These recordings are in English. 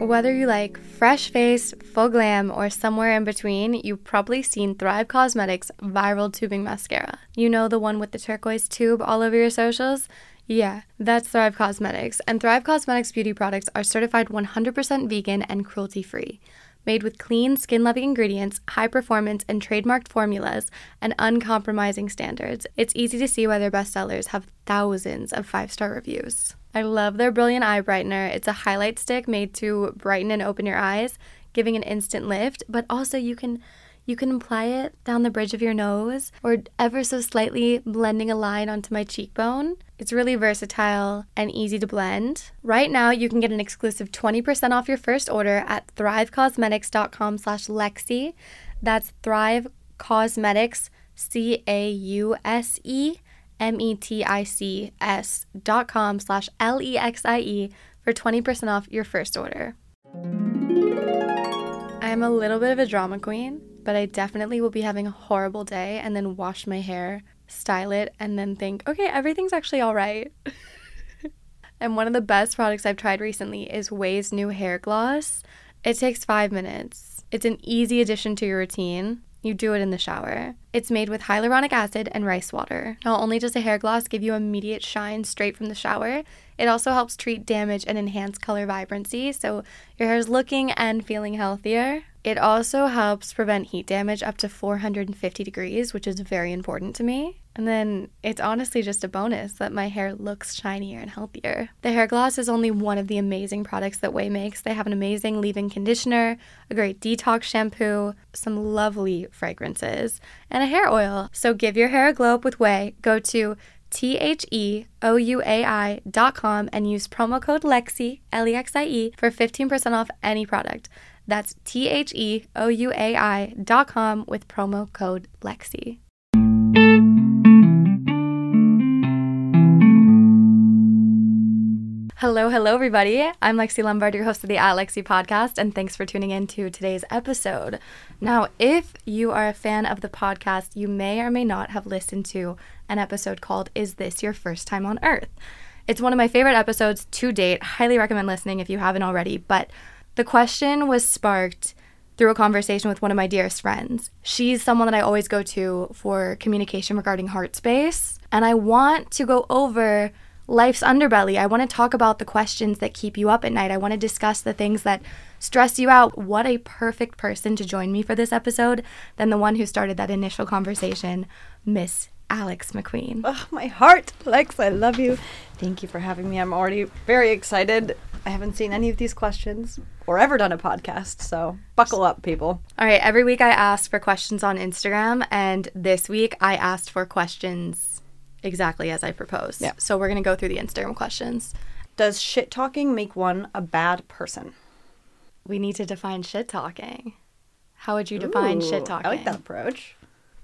Whether you like fresh face, full glam, or somewhere in between, you've probably seen Thrive Causemetics Viral Tubing Mascara. You know the one with the turquoise tube all over your socials? Yeah, that's Thrive Causemetics. And Thrive Causemetics beauty products are certified 100% vegan and cruelty free. Made with clean, skin loving ingredients, high performance, and trademarked formulas, and uncompromising standards, it's easy to see why their bestsellers have thousands of five star reviews. I love their Brilliant Eye Brightener. It's a highlight stick made to brighten and open your eyes, giving an instant lift, but also you can you can apply it down the bridge of your nose or ever so slightly blending a line onto my cheekbone. It's really versatile and easy to blend. Right now, you can get an exclusive 20% off your first order at thrivecausemetics.com slash Lexie. That's Thrive Causemetics, C-A-U-S-E, M-E-T-I-C-S dot com slash L-E-X-I-E for 20% off your first order. I'm a little bit of a drama queen, but I definitely will be having a horrible day and then wash my hair, style it, and then think, okay, everything's actually all right. and one of the best products I've tried recently is OUAI's new hair gloss. It takes five minutes. It's an easy addition to your routine. You do it in the shower. It's made with hyaluronic acid and rice water. Not only does a hair gloss give you immediate shine straight from the shower, it also helps treat damage and enhance color vibrancy so your hair is looking and feeling healthier. It also helps prevent heat damage up to 450 degrees, which is very important to me. And then it's honestly just a bonus that my hair looks shinier and healthier. The hair gloss is only one of the amazing products that OUAI makes. They have an amazing leave in conditioner, a great detox shampoo, some lovely fragrances, and a hair oil. So give your hair a glow up with OUAI. Go to T H E O U A I dot com and use promo code LEXIE, L E X I E, for 15% off any product. That's T H E O U A I dot com with promo code LEXIE. Hello, hello, everybody. I'm Lexi Lombard, your host of the At Lexi podcast, and thanks for tuning in to today's episode. Now, if you are a fan of the podcast, you may or may not have listened to an episode called Is This Your First Time on Earth? It's one of my favorite episodes to date. Highly recommend listening if you haven't already. But the question was sparked through a conversation with one of my dearest friends. She's someone that I always go to for communication regarding heart space. And I want to go over life's underbelly. I want to talk about the questions that keep you up at night. I want to discuss the things that stress you out. What a perfect person to join me for this episode than the one who started that initial conversation, Miss Alex McQueen. Oh, my heart, Lex, I love you. Thank you for having me. I'm already very excited. I haven't seen any of these questions or ever done a podcast, so buckle up, people. All right, every week I ask for questions on Instagram, and this week I asked for questions exactly as I proposed. Yeah. So we're going to go through the Instagram questions. Does shit talking make one a bad person? We need to define shit talking. How would you define Ooh, shit talking? I like that approach.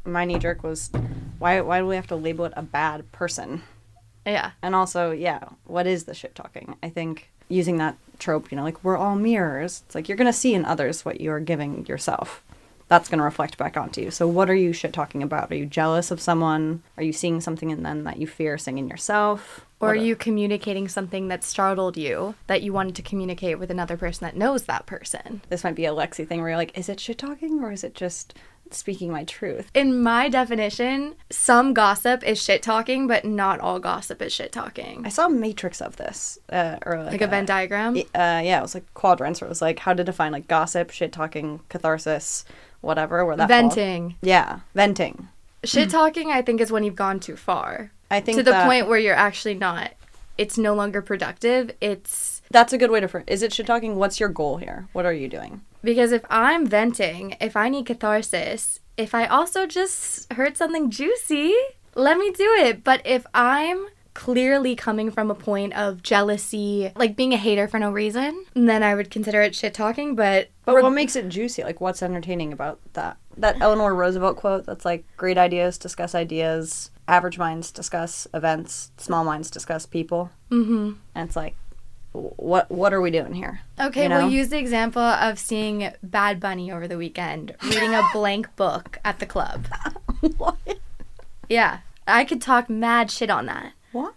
My knee jerk was why why do we have to label it a bad person? Yeah. And also, yeah, what is the shit talking? I think using that trope, you know, like we're all mirrors. It's like you're gonna see in others what you're giving yourself. That's gonna reflect back onto you. So what are you shit talking about? Are you jealous of someone? Are you seeing something in them that you fear seeing in yourself? Or are you communicating something that startled you that you wanted to communicate with another person that knows that person? this might be a Lexi thing where you're like, is it shit talking or is it just speaking my truth? In my definition, some gossip is shit talking, but not all gossip is shit talking. I saw a matrix of this, uh, or like, Like a Venn diagram? Uh, yeah, it was like quadrants where it was like how to define like gossip, shit talking, catharsis, whatever. Where that. Venting. Yeah, venting. Shit talking, I think, is when you've gone too far. I think to the that- point where you're actually not, it's no longer productive. It's That's a good way to. Fr- is it shit talking? What's your goal here? What are you doing? because if I'm venting, if I need catharsis, if I also just heard something juicy, let me do it. But if I'm clearly coming from a point of jealousy, like being a hater for no reason, then I would consider it shit talking. But, But reg- what makes it juicy? Like, what's entertaining about that? That Eleanor Roosevelt quote that's like, great ideas discuss ideas, average minds discuss events, small minds discuss people. Mm-hmm. And it's like, what what are we doing here? Okay, You know? we'll use the example of seeing Bad Bunny over the weekend, reading a blank book at the club. what? Yeah, I could talk mad shit on that. Why?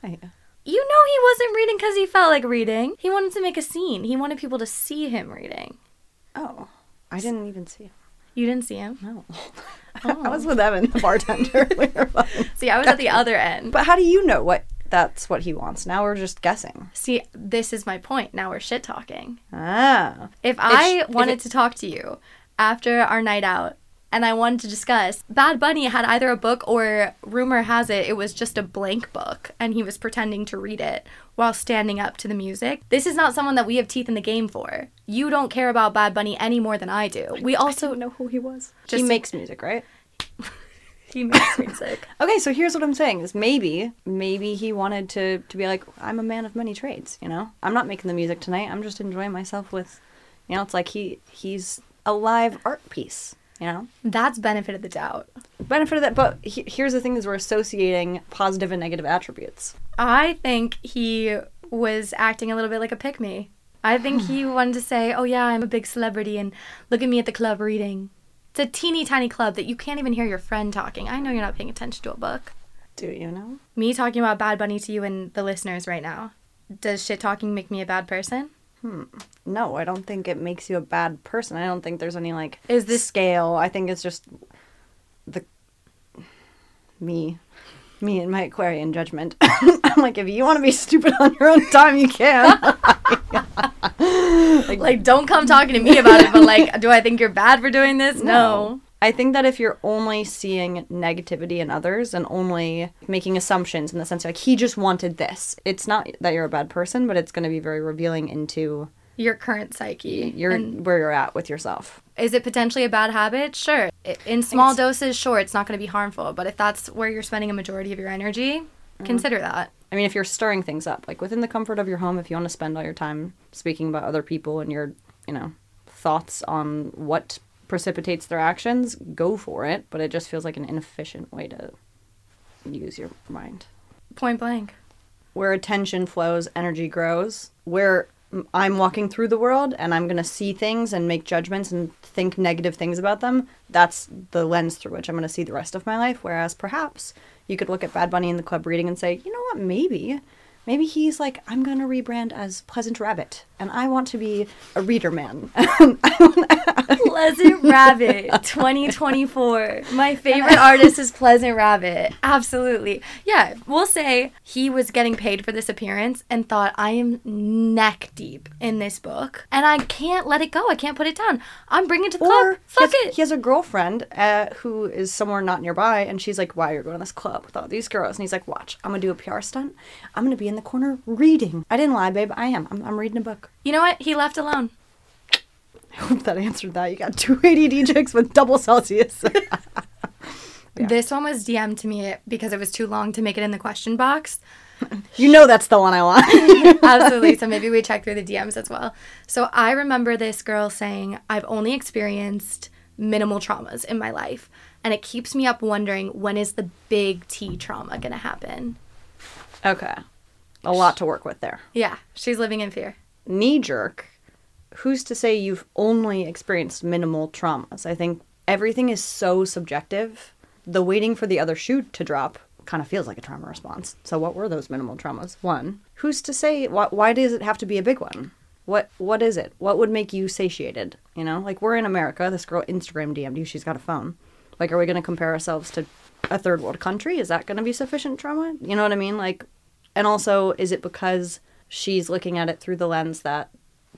You know he wasn't reading because he felt like reading. He wanted to make a scene. He wanted people to see him reading. Oh, I didn't even see him. You didn't see him? No. Oh. I was with Evan, the bartender. We were fine. See, I was at the other end. but how do you know what that's what he wants? Now we're just guessing. See, this is my point. Now we're shit talking. Ah. If I if wanted it- to talk to you after our night out and I wanted to discuss, Bad Bunny had either a book or rumor has it it was just a blank book and he was pretending to read it while standing up to the music. This is not someone that we have teeth in the game for. You don't care about Bad Bunny any more than I do. We also don't know who he was. Just- he makes music, right? he makes me sick. Okay, so here's what I'm saying is maybe maybe he wanted to to be like I'm a man of many trades, you know? I'm not making the music tonight. I'm just enjoying myself with you know, it's like he he's a live art piece, you know? That's benefit of the doubt. Benefit of that, but he, here's the thing is we're associating positive and negative attributes. I think he was acting a little bit like a pick me. I think he wanted to say, "Oh yeah, I'm a big celebrity and look at me at the club reading." It's a teeny tiny club that you can't even hear your friend talking. I know you're not paying attention to a book. Do you know? Me talking about Bad Bunny to you and the listeners right now. Does shit talking make me a bad person? Hmm. No, I don't think it makes you a bad person. I don't think there's any like Is this- scale. I think it's just the me, me and my Aquarian judgment. I'm like, if you want to be stupid on your own time, you can. Like, don't come talking to me about it, but like, do I think you're bad for doing this? No. I think that if you're only seeing negativity in others and only making assumptions in the sense of like he just wanted this, it's not that you're a bad person, but it's going to be very revealing into Your current psyche. your And where you're at with yourself. is it potentially a bad habit? Sure. In small doses, sure, it's not going to be harmful. But if that's where you're spending a majority of your energy, Mm-hmm. consider that. I mean, if you're stirring things up, like within the comfort of your home, if you want to spend all your time speaking about other people and your, you know, thoughts on what precipitates their actions, go for it. But it just feels like an inefficient way to use your mind. Point blank. Where attention flows, energy grows. Where I'm walking through the world and I'm going to see things and make judgments and think negative things about them, that's the lens through which I'm going to see the rest of my life. Whereas perhaps you could look at Bad Bunny in the club reading and say, you know what, maybe. Maybe he's like, I'm going to rebrand as Pleasant Rabbit and I want to be a reader man. Pleasant Rabbit 2024. My favorite artist is Pleasant Rabbit. Absolutely. Yeah, we'll say he was getting paid for this appearance and thought, I am neck deep in this book and I can't let it go. I can't put it down. I'm bringing it to the or club. Fuck he has, it. he has a girlfriend uh, who is somewhere not nearby and she's like, why are you going to this club with all these girls? And he's like, watch, I'm going to do a PR stunt. I'm going to be in the corner reading. I didn't lie, babe. I am. I'm, I'm reading a book. You know what? He left alone. I hope that answered that. You got two ADD chicks with double Celsius. Yeah. This one was DM'd to me because it was too long to make it in the question box. you know that's the one I want. Absolutely. So maybe we check through the DMs as well. So I remember this girl saying, I've only experienced minimal traumas in my life. And it keeps me up wondering when is the big T trauma going to happen? okay. A lot to work with there. Yeah, she's living in fear. knee jerk, who's to say you've only experienced minimal traumas? I think everything is so subjective. The waiting for the other shoe to drop kind of feels like a trauma response. So what were those minimal traumas? One, who's to say why, why does it have to be a big one? What what is it? What would make you satiated? You know, like we're in America. This girl Instagram DM'd you. She's got a phone. Like, are we going to compare ourselves to a third world country? Is that going to be sufficient trauma? You know what I mean? Like, and also, is it because she's looking at it through the lens that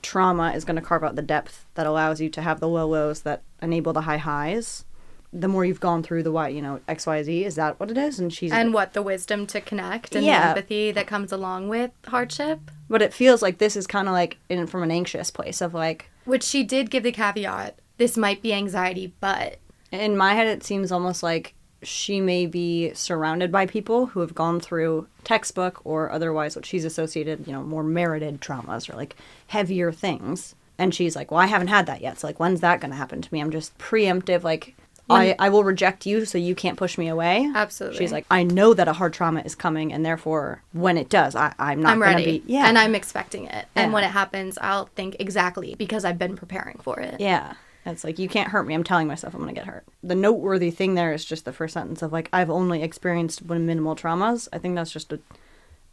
trauma is going to carve out the depth that allows you to have the low lows that enable the high highs? The more you've gone through the Y, you know, X, Y, Z, is that what it is? And she's And what? The wisdom to connect and Yeah. the empathy that comes along with hardship? but it feels like this is kind of like in from an anxious place of like Which she did give the caveat this might be anxiety, but in my head it seems almost like she may be surrounded by people who have gone through textbook or otherwise what she's associated you know more merited traumas or like heavier things and she's like well i haven't had that yet so like when's that going to happen to me i'm just preemptive like I, I will reject you so you can't push me away Absolutely. she's like i know that a hard trauma is coming and therefore when it does I, i'm not I'm going to ready. be yeah And I'm expecting it. And when it happens, I'll think exactly because I've been preparing for it. Yeah. It's like you can't hurt me. I'm telling myself I'm gonna get hurt. The noteworthy thing there is just the first sentence of like I've only experienced minimal traumas. I think that's just a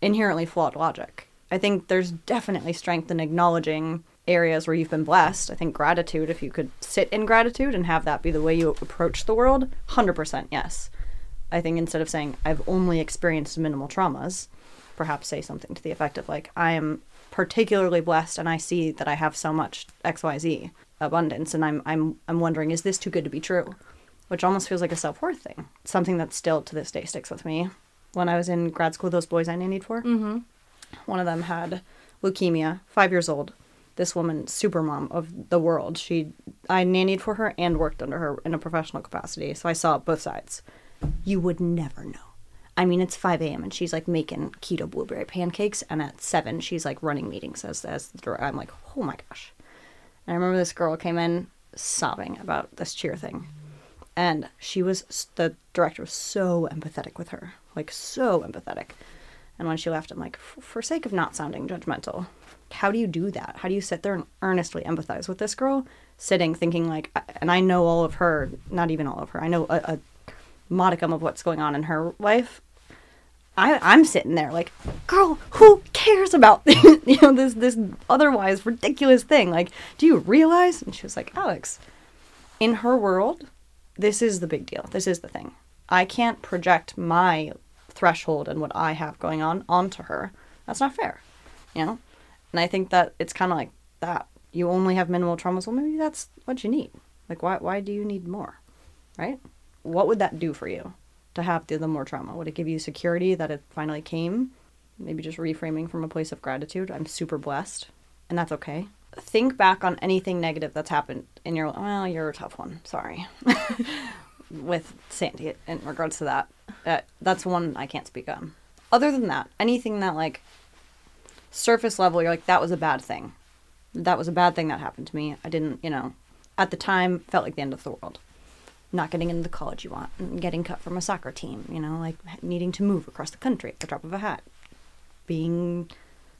inherently flawed logic. I think there's definitely strength in acknowledging areas where you've been blessed. I think gratitude, if you could sit in gratitude and have that be the way you approach the world, 100% yes. I think instead of saying, I've only experienced minimal traumas, perhaps say something to the effect of, like, I am particularly blessed and I see that I have so much XYZ abundance and I'm I'm I'm wondering is this too good to be true? Which almost feels like a self-worth thing. Something that still to this day sticks with me. When I was in grad school those boys I nannied for, Mm-hmm. one of them had leukemia, 5 years old. This woman, super mom of the world. She I nannied for her and worked under her in a professional capacity, so I saw both sides. You would never know. I mean, it's 5 a.m. and she's like making keto blueberry pancakes, and at 7, she's like running meetings as, as the director. I'm like, oh my gosh. And I remember this girl came in sobbing about this cheer thing. And she was, the director was so empathetic with her, like so empathetic. And when she left, I'm like, "For- sake of not sounding judgmental, how do you do that? How do you sit there and earnestly empathize with this girl, sitting thinking like, and I know all of her, not even all of her, I know a, a modicum of what's going on in her life. I, I'm sitting there like, girl, who cares about you know this this otherwise ridiculous thing? Like, do you realize? And she was like, Alex, in her world, this is the big deal. This is the thing. I can't project my threshold and what I have going on onto her. That's not fair, you know. And I think that it's kind of like that. You only have minimal traumas. Well, maybe that's what you need. Like, why why do you need more, right? What would that do for you to have the, the more trauma? Would it give you security that it finally came? Maybe just reframing from a place of gratitude. I'm super blessed, and that's okay. Think back on anything negative that's happened in your. Well, you're a tough one. Sorry. With Sandy, in regards to that, uh, that's one I can't speak on. Other than that, anything that like surface level, you're like that was a bad thing. That was a bad thing that happened to me. I didn't, you know, at the time felt like the end of the world not getting into the college you want, and getting cut from a soccer team, you know, like needing to move across the country at the drop of a hat, being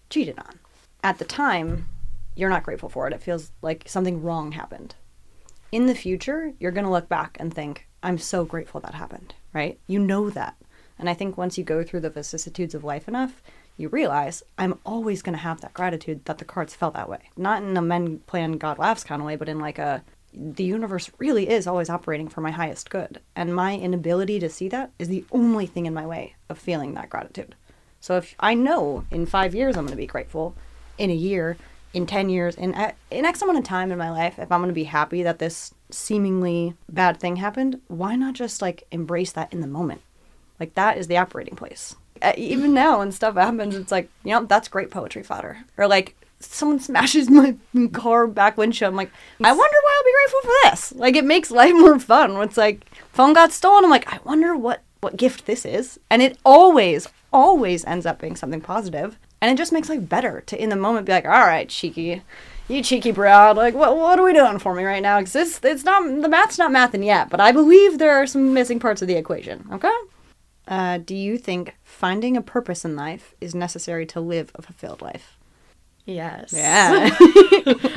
cheated on. At the time, you're not grateful for it. It feels like something wrong happened. In the future, you're going to look back and think, I'm so grateful that happened, right? You know that. And I think once you go through the vicissitudes of life enough, you realize I'm always going to have that gratitude that the cards fell that way. Not in a men plan God laughs kind of way, but in like a the universe really is always operating for my highest good. And my inability to see that is the only thing in my way of feeling that gratitude. So if I know in five years I'm going to be grateful, in a year, in 10 years, in, in X amount of time in my life, if I'm going to be happy that this seemingly bad thing happened, why not just like embrace that in the moment? Like that is the operating place. Uh, even now when stuff happens, it's like, you know, that's great poetry fodder. Or like someone smashes my car back windshield. I'm like, I wonder why I'll be grateful for this. Like it makes life more fun. It's like phone got stolen. I'm like, I wonder what what gift this is. And it always, always ends up being something positive. And it just makes life better to in the moment be like, all right, cheeky, you cheeky broad, like what what are we doing for me right now? Because this it's not the math's not mathing yet, but I believe there are some missing parts of the equation. Okay. Uh, do you think finding a purpose in life is necessary to live a fulfilled life? Yes. Yeah.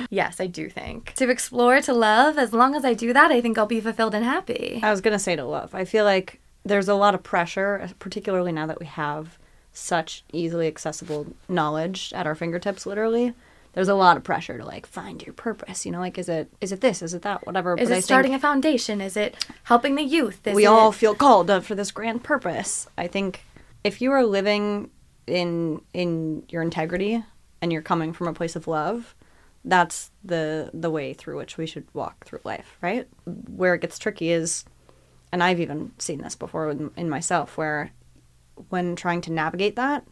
yes, I do think. To explore, to love, as long as I do that, I think I'll be fulfilled and happy. I was gonna say to love. I feel like there's a lot of pressure, particularly now that we have such easily accessible knowledge at our fingertips, literally. There's a lot of pressure to like find your purpose. You know, like is it is it this, is it that, whatever. Is But it think starting a foundation? Is it helping the youth? Is we it... all feel called for this grand purpose. I think if you are living in in your integrity and you're coming from a place of love, that's the the way through which we should walk through life, right? Where it gets tricky is and I've even seen this before in, myself where when trying to navigate that,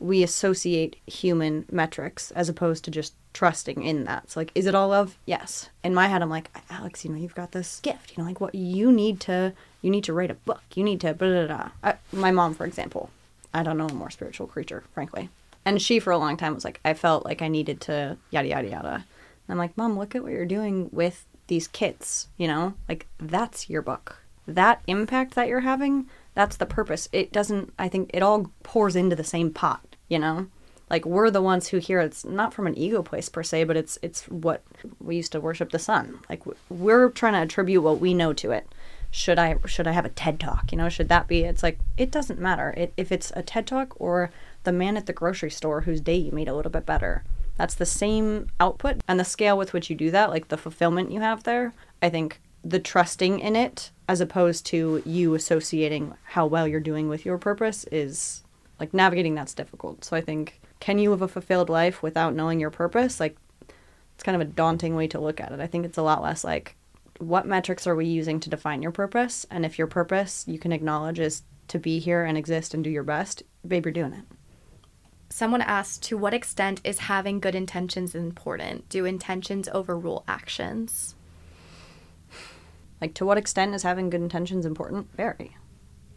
we associate human metrics as opposed to just trusting in that. So like, is it all love? Yes. In my head, I'm like, Alex, you know, you've got this gift. You know, like what you need to, you need to write a book. You need to, blah, blah, blah. I, my mom, for example, I don't know a more spiritual creature, frankly. And she, for a long time, was like, I felt like I needed to yada yada yada. And I'm like, Mom, look at what you're doing with these kids. You know, like that's your book. That impact that you're having, that's the purpose. It doesn't. I think it all pours into the same pot you know like we're the ones who hear it's not from an ego place per se but it's it's what we used to worship the sun like we're trying to attribute what we know to it should i should i have a ted talk you know should that be it's like it doesn't matter it, if it's a ted talk or the man at the grocery store whose day you made a little bit better. That's the same output and the scale with which you do that, like the fulfillment you have there. I think the trusting in it as opposed to you associating how well you're doing with your purpose is like navigating that's difficult. So I think can you live a fulfilled life without knowing your purpose? Like it's kind of a daunting way to look at it. I think it's a lot less like what metrics are we using to define your purpose? And if your purpose you can acknowledge is to be here and exist and do your best, babe, you're doing it. Someone asked, to what extent is having good intentions important? Do intentions overrule actions? Like, to what extent is having good intentions important? Very.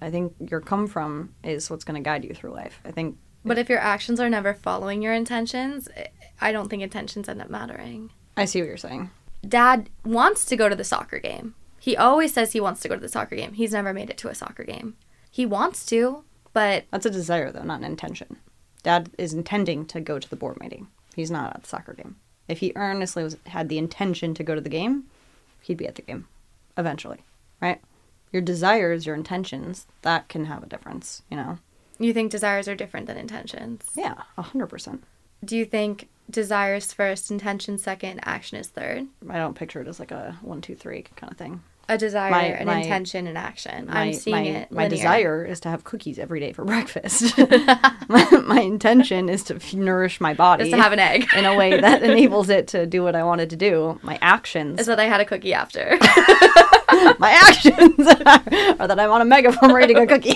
I think your come from is what's going to guide you through life. I think. But if your actions are never following your intentions, eh, I don't think intentions end up mattering. I see what you're saying. Dad wants to go to the soccer game. He always says he wants to go to the soccer game. He's never made it to a soccer game. He wants to, but. That's a desire, though, not an intention. Dad is intending to go to the board meeting. He's not at the soccer game. If he earnestly was, had the intention to go to the game, he'd be at the game eventually, right? Your desires, your intentions, that can have a difference, you know? You think desires are different than intentions? Yeah, 100%. Do you think desires first, intention second, action is third? I don't picture it as like a one, two, three kind of thing. A desire, My- an my- intention, an action. My, I'm seeing it. my linear. desire is to have cookies every day for breakfast. my, my intention is to f- nourish my body is to have an egg. in a way that enables it to do what I wanted to do. My actions is that I had a cookie after. my actions are that I'm on a megaphone reading a cookie.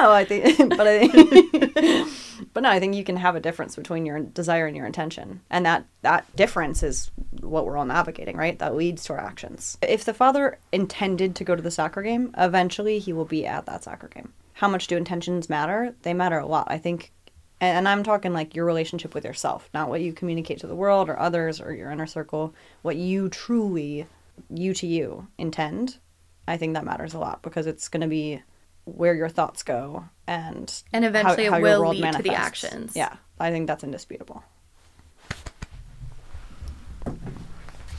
no, I think, but I think, but no, I think you can have a difference between your desire and your intention, and that that difference is what we're all navigating, right? That leads to our actions. If the father intended to go to the soccer game, eventually he will be at that soccer game. How much do intentions matter? They matter a lot. I think and, I'm talking like your relationship with yourself, not what you communicate to the world or others or your inner circle, what you truly, you to you, intend. I think that matters a lot because it's going to be where your thoughts go and And eventually it your will world lead to the manifests. actions. Yeah, I think that's indisputable.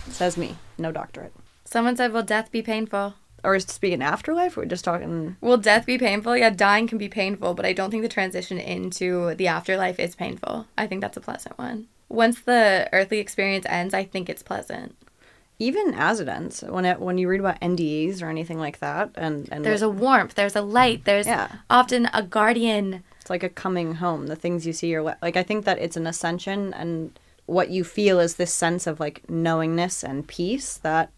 Says me, no doctorate. Someone said, "Will death be painful?" Or is speaking afterlife? Or we're just talking. Will death be painful? Yeah, dying can be painful, but I don't think the transition into the afterlife is painful. I think that's a pleasant one. Once the earthly experience ends, I think it's pleasant. Even as it ends, when it when you read about NDEs or anything like that, and and There's a warmth, there's a light, there's Yeah. often a guardian. It's like a coming home. The things you see are like I think that it's an ascension and what you feel is this sense of like knowingness and peace that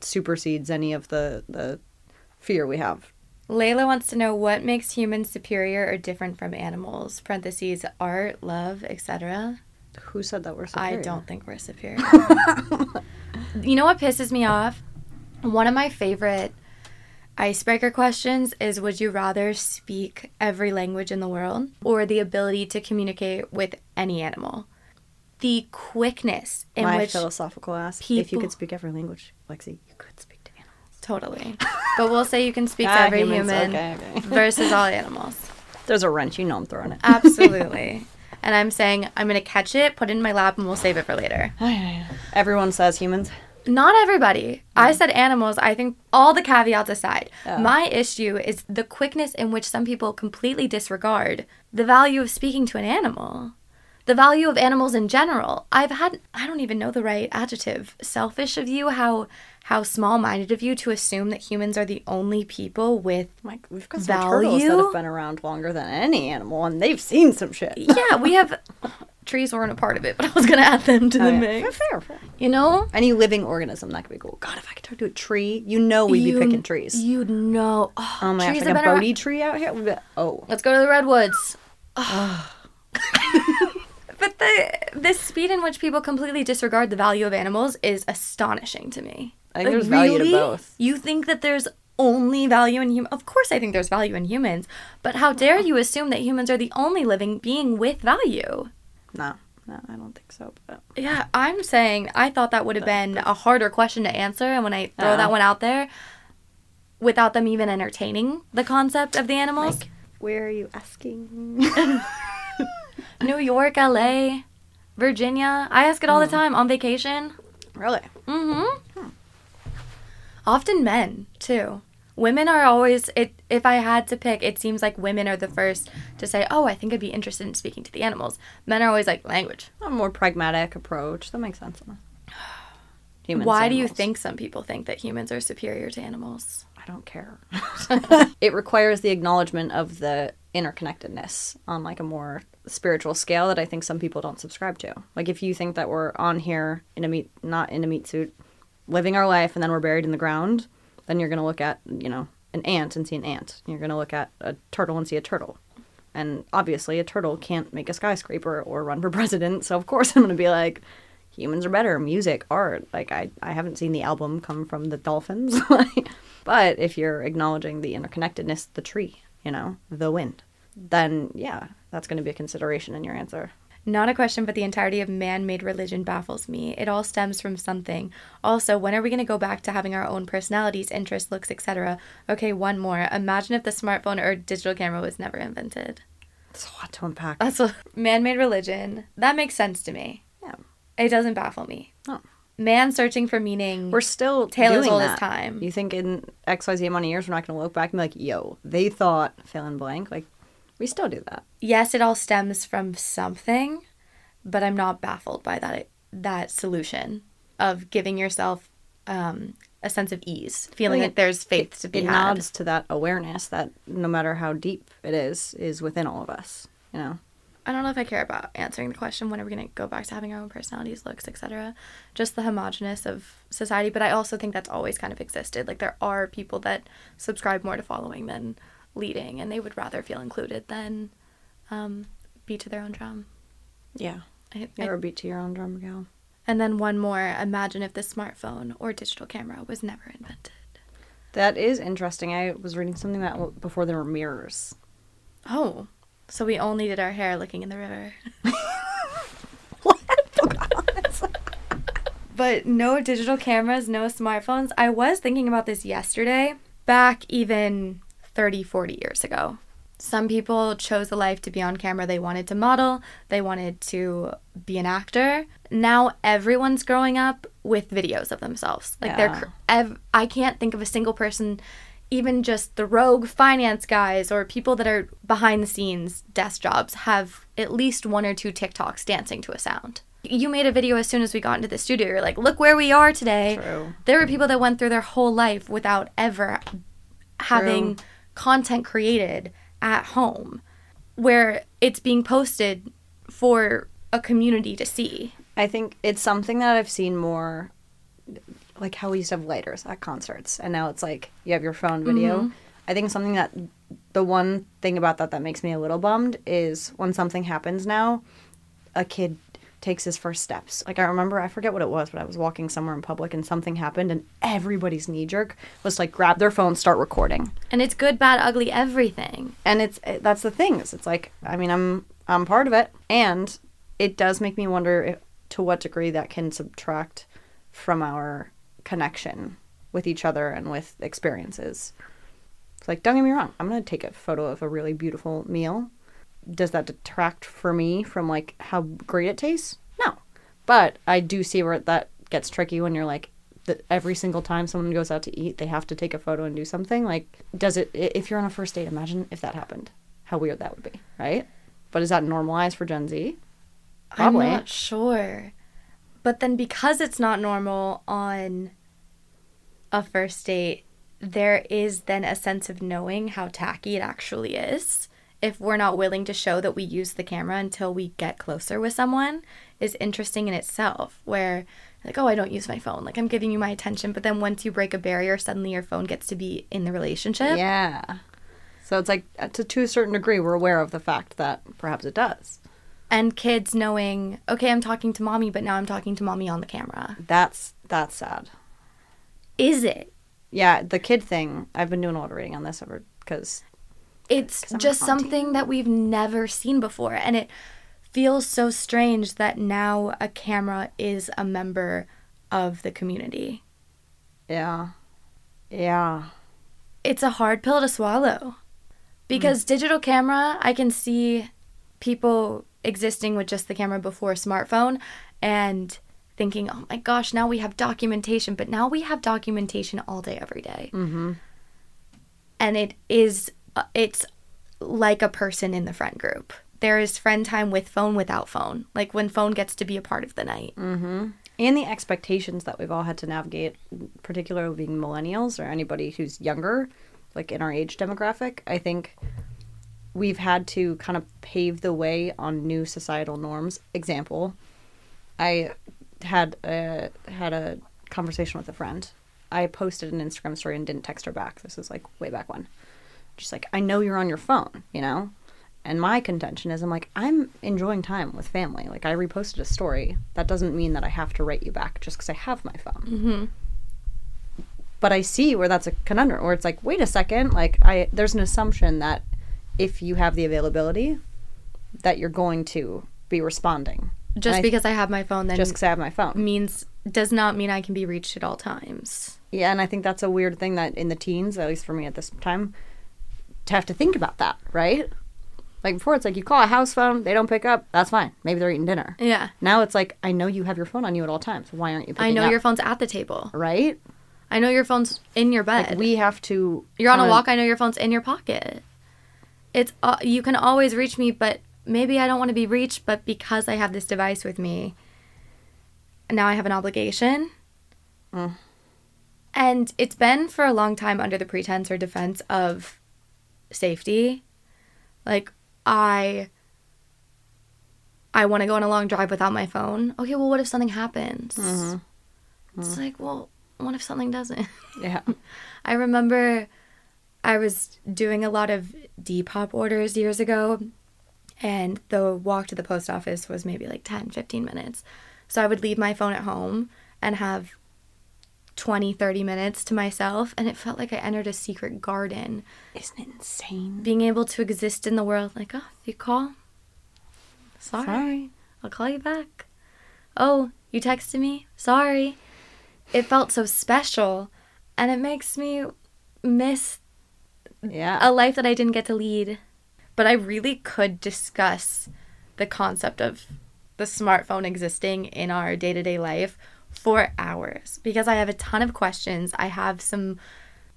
supersedes any of the the fear we have. Layla wants to know what makes humans superior or different from animals. Parentheses, art, love, etc. Who said that we're superior? I don't think we're superior. you know what pisses me off? One of my favorite icebreaker questions is Would you rather speak every language in the world or the ability to communicate with any animal? The quickness in My which. philosophical ass. If you could speak every language, Lexi, you could speak to animals. Totally. But we'll say you can speak to Ah, every humans, human okay, okay. versus all animals. There's a wrench, you know I'm throwing it. Absolutely. and I'm saying I'm to catch it, put it in my lap, and we'll save it for later. Oh, Everyone says humans. Not everybody. I mm. said animals. I think all the caveats aside, Oh. my issue is the quickness in which some people completely disregard the value of speaking to an animal. The value of animals in general. I've had I don't even know the right adjective. Selfish of you how how small-minded of you to assume that humans are the only people with Like we've got some turtles that have been around longer than any animal, and they've seen some shit. Yeah, we have trees weren't a part of it, but I was going to add them to Oh, the yeah. mix. Fair, fair. You know? Any living organism that could be cool. God, if I could talk to a tree, you know we'd You- be picking trees. You'd know. Oh, Oh my gosh, trees like have a been Bodhi around- tree out here. Oh, Let's go to the redwoods. but the the speed in which people completely disregard the value of animals is astonishing to me. I think there's value to both. You think that there's only value in humans? Of course, I think there's value in humans. But how dare you assume that humans are the only living being with value? no, no, I don't think so. But Yeah, I'm saying I thought that would have been a harder question to answer, and when I throw that one out there, without them even entertaining the concept of the animals, Like- where are you asking? New York, LA, Virginia. I ask it all the time on vacation. really? Mm-hmm. Often men too. Women are always it. if I had to pick, it seems like women are the first to say, "Oh, I think I'd be interested in speaking to the animals." Men are always like language. A more pragmatic approach. That makes sense. Humans, Why do you think some people think that humans are superior to animals? I don't care. it requires the acknowledgement of the interconnectedness on like a more spiritual scale that I think some people don't subscribe to. Like if you think that we're on here in a meat not in a meat suit, living our life and then we're buried in the ground, then you're gonna look at, you know, an ant and see an ant. You're gonna look at a turtle and see a turtle. And obviously a turtle can't make a skyscraper or run for president, so of course I'm gonna be like humans are better music art like i i haven't seen the album come from the dolphins but if you're acknowledging the interconnectedness the tree you know the wind then yeah that's going to be a consideration in your answer Not a question, but the entirety of man made religion baffles me. It all stems from something. Also, when are we going to go back to having our own personalities, interests, looks, etc.? Okay, one more. Imagine if the smartphone or digital camera was never invented. it's a lot to unpack That's a man made religion. That makes sense to me. yeah It doesn't baffle me. No. Man searching for meaning. we're still as doing old time. you think in xyz amount of years we're not going to look back and be like yo they thought fill in blank like we still do that yes, it all stems from something, but I'm not baffled by that that solution of giving yourself um, a sense of ease, feeling like there's faith to be it had. nods to that awareness that no matter how deep it is is within all of us you know I don't know if I care about answering the question when are we going to go back to having our own personalities, looks, etc. Just the homogenous of society, but I also think that's always kind of existed. Like there are people that subscribe more to following than leading, and they would rather feel included than um, beat to their own drum. yeah I, I- beat to your own drum gal and then one more. Imagine if the smartphone or digital camera was never invented. That is interesting. I was reading something that before there were mirrors. Oh, so we only did our hair looking in the river. but no digital cameras, no smartphones. I was thinking about this yesterday, back even 30, 40 years ago. Some people chose a life to be on camera. They wanted to model, they wanted to be an actor. Now everyone's growing up with videos of themselves. Like they're ev- I can't think of a single person even just the rogue finance guys or people that are behind the scenes desk jobs have at least one or two TikToks dancing to a sound. You made a video as soon as we got into the studio. You're like, look where we are today. True. There were people that went through their whole life without ever having True. Content created at home where it's being posted for a community to see. I think it's something that I've seen more, like how we used to have lighters at concerts, and now it's like you have your phone video. Mm-hmm. I think something that the one thing about that that makes me a little bummed is when something happens now, a kid takes his first steps. Like I remember, I forget what it was, but I was walking somewhere in public and something happened, and everybody's knee jerk was like grab their phone, start recording. And it's good, bad, ugly, everything. and it's it- that's the thing is it's like i mean i'm i'm part of it and it does make me wonder if, to what degree that can subtract from our connection with each other and with experiences it's like don't get me wrong i'm going to take a photo of a really beautiful meal does that detract for me from like how great it tastes no but i do see where that gets tricky when you're like that every single time someone goes out to eat they have to take a photo and do something like does it if you're on a first date imagine if that happened how weird that would be right but is that normalized for gen z Probably. I'm not sure. But then because it's not normal on a first date, there is then a sense of knowing how tacky it actually is. If we're not willing to show that we use the camera until we get closer with someone is interesting in itself where like oh I don't use my phone like I'm giving you my attention but then once you break a barrier suddenly your phone gets to be in the relationship. yeah so it's like to, to a certain degree we're aware of the fact that perhaps it does And kids knowing okay I'm talking to mommy but now I'm talking to mommy on the camera. that's that's sad Is it? yeah the kid thing i've been doing a lot of reading on this over because it's just something that we've never seen before and it feels so strange that now a camera is a member of the community. Yeah. Yeah. It's a hard pill to swallow. Because digital camera i can see people existing with just the camera before smartphone and thinking oh my gosh now we have documentation but now we have documentation all day every day. Mm-hmm. And it is Uh, it's like a person in the friend group. There is friend time with phone without phone. Like when phone gets to be a part of the night. Mm-hmm. and the expectations that we've all had to navigate, particularly being millennials or anybody who's younger, like in our age demographic, I think we've had to kind of pave the way on new societal norms. Example, I had a had a conversation with a friend. I posted an Instagram story and didn't text her back. This is like way back when. She's like, I know you're on your phone, you know? And my contention is, I'm like, I'm enjoying time with family. Like, I reposted a story. That doesn't mean that I have to write you back just because I have my phone. Mm-hmm. But I see where that's a conundrum, where it's like, wait a second, like, I there's an assumption that if you have the availability, that you're going to be responding. Just I- because I have my phone then Just because I have my phone. means does not mean I can be reached at all times. Yeah, and I think that's a weird thing that in the teens, at least for me at this time, to have to think about that, right? Like before, it's like you call a house phone, they don't pick up, that's fine. Maybe they're eating dinner. Yeah. Now it's like I know you have your phone on you at all times. Why aren't you? Picking up? I know up? your phone's at the table. right. I know your phone's in your bed. Like we have to. You're on a walk. I know your phone's in your pocket. It's uh, you can always reach me, but maybe I don't want to be reached. But because I have this device with me, now I have an obligation. Mm. And it's been for a long time under the pretense or defense of safety. Like I I want to go on a long drive without my phone. Okay, well what if something happens? Mm-hmm. It's like, well, what if something doesn't? Yeah. I remember I was doing a lot of Depop orders years ago, and the walk to the post office was maybe like 10, 15 minutes. So I would leave my phone at home and have 20, 30 minutes to myself, and it felt like I entered a secret garden. Isn't it insane? Being able to exist in the world, like, oh, you call, sorry, Sorry. I'll call you back. Oh, you texted me? Sorry. It felt so special, and it makes me miss Yeah. a life that I didn't get to lead. But I really could discuss the concept of the smartphone existing in our day to day life for hours because I have a ton of questions. I have some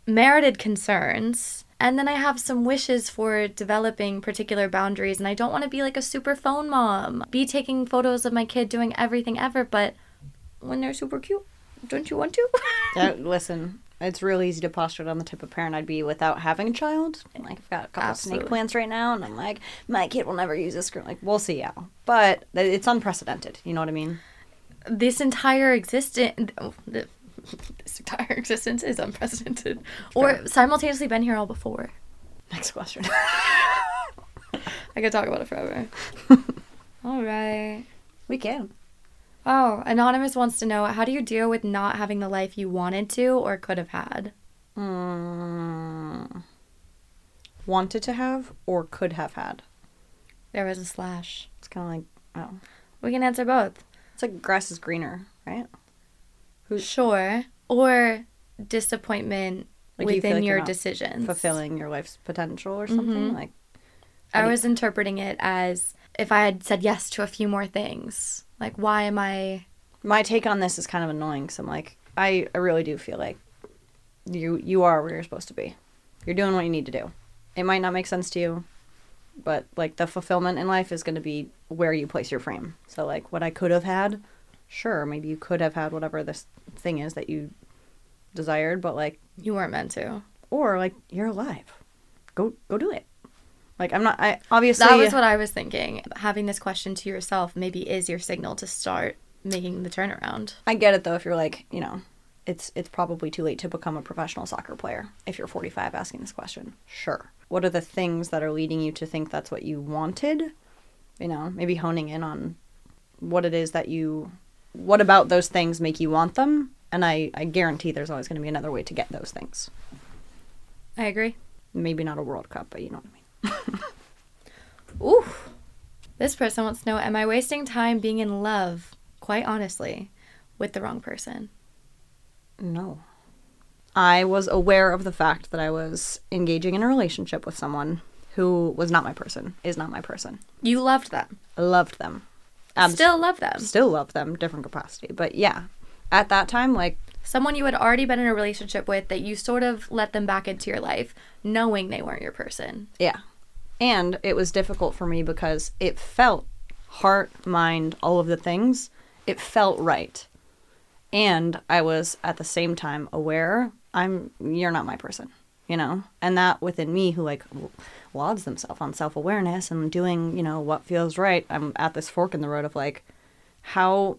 merited concerns. And then I have some wishes for developing particular boundaries. And I don't want to be like a super phone mom, be taking photos of my kid doing everything ever. But when they're super cute, don't you want to? Yeah, listen, it's real easy to posture it on the type of parent I'd be without having a child. Like, I've got a couple Absolutely. snake plants right now, and I'm like, my kid will never use this screen. Like, we'll see yeah. But it's unprecedented. You know what I mean? This entire existence this entire existence is unprecedented. Or simultaneously been here all before. Next question. i could talk about it forever. All right. We can. oh anonymous wants to know how do you deal with not having the life you wanted to or could have had? Mm, wanted to have or could have had. there was a slash. It's kind of like, oh. we can answer both It's like grass is greener, right? Who- sure or disappointment Like within you're your not decisions Fulfilling your life's potential or something. Mhm. Like, I do you- was interpreting it as if I had said yes to a few more things. Like, why am I? my take on this is kind of annoying because I'm like, I, I really do feel like you you are where you're supposed to be. You're doing what you need to do. It might not make sense to you, but like the fulfillment in life is going to be where you place your frame. So like what I could have had, sure, maybe you could have had whatever this thing is that you desired, but like You weren't meant to. or like you're alive. Go go do it. Like I'm not I obviously That was what I was thinking. Having this question to yourself maybe is your signal to start making the turnaround. I get it though if you're like, you know, it's it's probably too late to become a professional soccer player if you're 45 asking this question. Sure. What are the things that are leading you to think that's what you wanted? You know, maybe honing in on what it is that you what about those things make you want them? And I I guarantee there's always going to be another way to get those things. I agree. Maybe not a World Cup, but you know what I mean. Ooh. This person wants to know Am I wasting time being in love, quite honestly, with the wrong person? No. I was aware of the fact that I was engaging in a relationship with someone who was not my person, is not my person. You loved them. I loved them. Abs- Still love them. still love them, different capacity. But yeah, at that time, like someone you had already been in a relationship with that you sort of let them back into your life knowing they weren't your person. Yeah. And it was difficult for me because it felt heart, mind, all of the things, it felt right. And I was at the same time aware I'm you're not my person, you know? And that within me who like lauds themselves on self-awareness and doing, you know, what feels right. I'm at this fork in the road of like how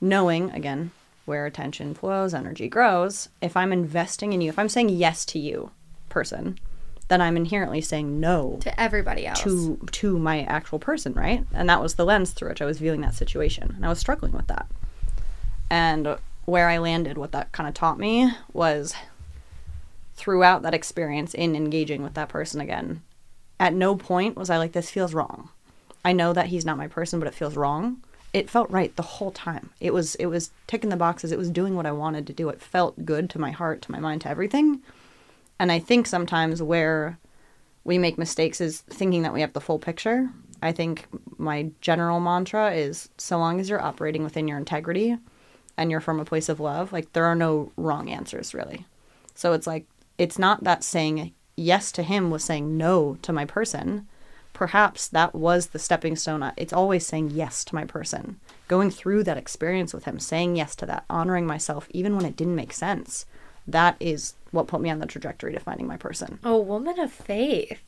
knowing again where attention flows, energy grows, if I'm investing in you, if I'm saying yes to you, person, then I'm inherently saying no To everybody else. to to my actual person, right? And that was the lens through which I was viewing that situation, and I was struggling with that. And where I landed, what that kind of taught me was throughout that experience in engaging with that person again. At no point was I like, this feels wrong. I know that he's not my person, but it feels wrong. It felt right the whole time. It was it was ticking the boxes. It was doing what I wanted to do. It felt good to my heart, to my mind, to everything. And I think sometimes where we make mistakes is thinking that we have the full picture. I think my general mantra is so long as you're operating within your integrity and you're from a place of love, like there are no wrong answers really. So it's like it's not that saying yes to him was saying no to my person. Perhaps that was the stepping stone. It's always saying yes to my person. Going through that experience with him, saying yes to that, honoring myself even when it didn't make sense. That is what put me on the trajectory to finding my person. Oh, woman of faith.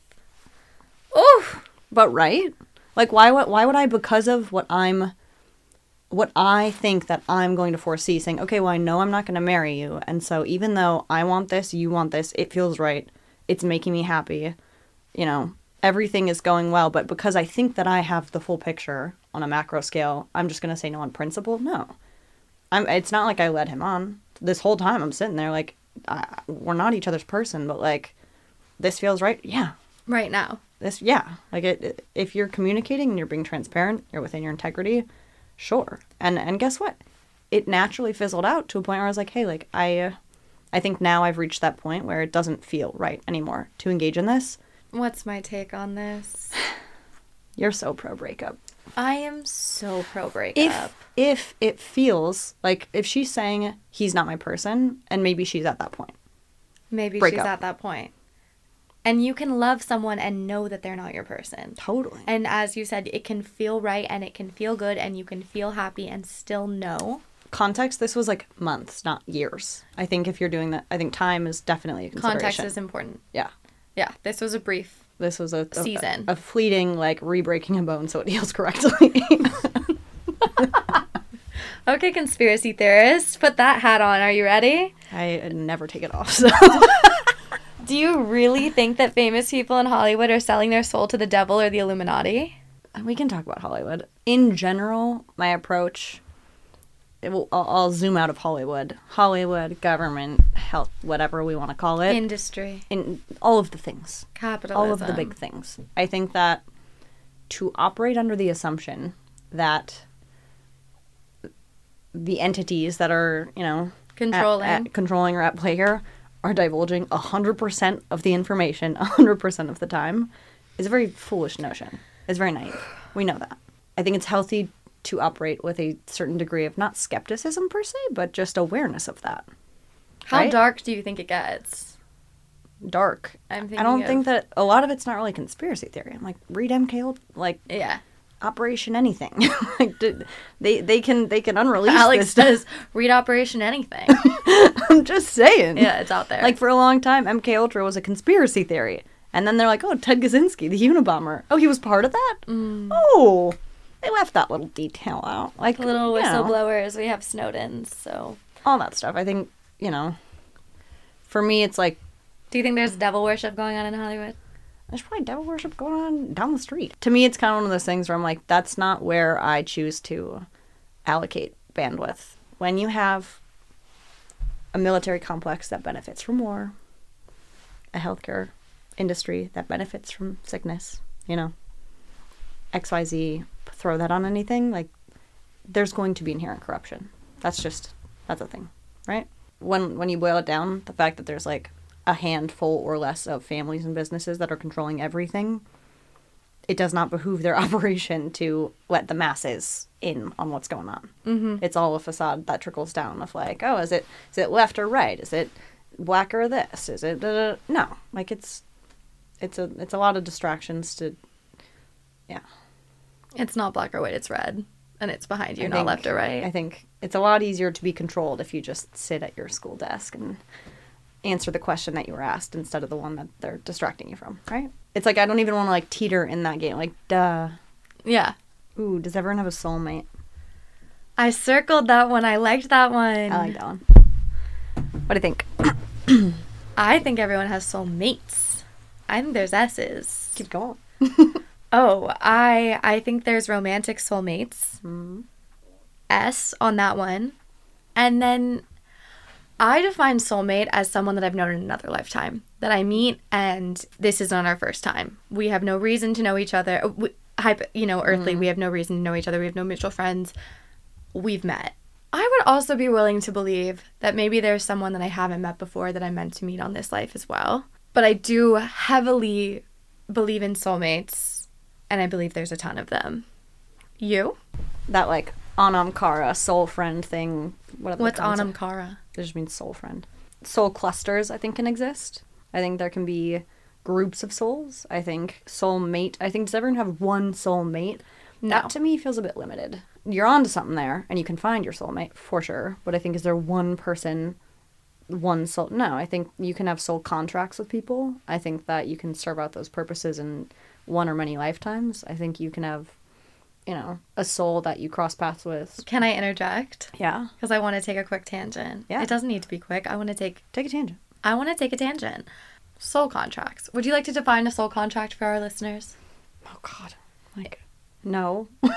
Oh, But right? Like why would why would I because of what I'm what I think that I'm going to foresee saying, "Okay, well I know I'm not going to marry you, and so even though I want this, you want this, it feels right. It's making me happy." You know, everything is going well, but because I think that I have the full picture on a macro scale, I'm just going to say no on principle? No. I'm it's not like I led him on. This whole time I'm sitting there like I, we're not each other's person, but like this feels right. Yeah, right now. this yeah like it, it- if you're communicating and you're being transparent you're within your integrity sure and and guess what it naturally fizzled out to a point where i was like hey like i uh, i think now i've reached that point where it doesn't feel right anymore to engage in this What's my take on this? you're so pro breakup I am so pro breakup. if if it feels like if she's saying he's not my person and maybe she's at that point Maybe break she's at that point. And you can love someone and know that they're not your person. totally And as you said, it can feel right and it can feel good and you can feel happy and still know. context this was like months not years i think if you're doing that i think time is definitely a consideration Context is important. yeah Yeah, this was a brief. This was a, a Season. a, fleeting like re-breaking a bone so it heals correctly. Okay, conspiracy theorist, put that hat on. Are you ready? I never take it off. So Do you really think that famous people in Hollywood are selling their soul to the devil or the Illuminati? we can talk about Hollywood in general. My approach. It will, I'll, I'll zoom out of Hollywood. Hollywood, government, health, whatever we want to call it. Industry, in all of the things. capitalism. all of the big things. I think that to operate under the assumption that the entities that are, you know, at- Controlling. at- controlling or at play here are divulging 100% of the information 100% of the time is a very foolish notion. It's very naive. We know that. I think it's healthy to operate with a certain degree of not skepticism per se, but just awareness of that. How right? dark do you think it gets? Dark. I'm I don't thinking think that a lot of it's not really conspiracy theory. I'm like, read MK like Yeah. Operation Anything. like, did, they they can they can unrelease Alex this. says, read Operation Anything. I'm just saying. yeah, it's out there. Like for a long time, MK Ultra was a conspiracy theory, and then they're like, oh, Ted Kaczynski, the Unabomber. Oh, he was part of that. Oh, they left that little detail out. Like Mm. little you know, whistleblowers, we have Snowdens. So, all that stuff. I think you know. For me, it's like do you think there's devil worship going on in Hollywood? There's probably devil worship going on down the street. To me, it's kind of one of those things where I'm like, that's not where I choose to allocate bandwidth. When you have a military complex that benefits from war, a healthcare industry that benefits from sickness, you know, XYZ, throw that on anything, like, there's going to be inherent corruption. That's just, that's a thing, right? When, when you boil it down, the fact that there's like a handful or less of families and businesses that are controlling everything it does not behoove their operation to let the masses in on what's going on. Mm-hmm. It's all a facade that trickles down of like, oh, is it is it left or right? Is it black or this? Is it da-da-da? no? Like it's it's a it's a lot of distractions to yeah. It's not black or white, it's red. And it's behind you, I not think- left or right. I think it's a lot easier to be controlled if you just sit at your school desk and answer the question that you were asked instead of the one that they're distracting you from, right? It's like I don't even want to like teeter in that game. Like, duh. yeah. Ooh, does everyone have a soulmate? I circled that one. I liked that one. I like that one. What do you think? I think everyone has soulmates. I think there's S's. Keep going. Oh, I I think there's romantic soulmates. Mm-hmm. S on that one. And then I define soulmate as someone that I've known in another lifetime that I meet and this is not our first time. We have no reason to know each other. We, you know, earthly, mm. we have no reason to know each other. We have no mutual friends. We've met. I would also be willing to believe that maybe there's someone that I haven't met before that I'm meant to meet on this life as well. But I do heavily believe in soulmates and I believe there's a ton of them. You? That like Anam Cara soul friend thing. What are the What's concepts? It just means soul friend. Soul clusters, I think, can exist. I think there can be groups of souls. I think soul mate. I think does everyone have one soulmate? No. That to me feels a bit limited. You're onto something there, and you can find your soulmate for sure. But I think is there one person, one soul? No, I think you can have soul contracts with people. I think that you can serve out those purposes in one or many lifetimes. I think you can have, you know, a soul that you cross paths with. Can I interject? Yeah, Because I want to take a quick tangent. Yeah. It doesn't need to be quick. I want to take take a tangent. I want to take a tangent. Soul contracts. Would you like to define a soul contract for our listeners? Oh God, like no.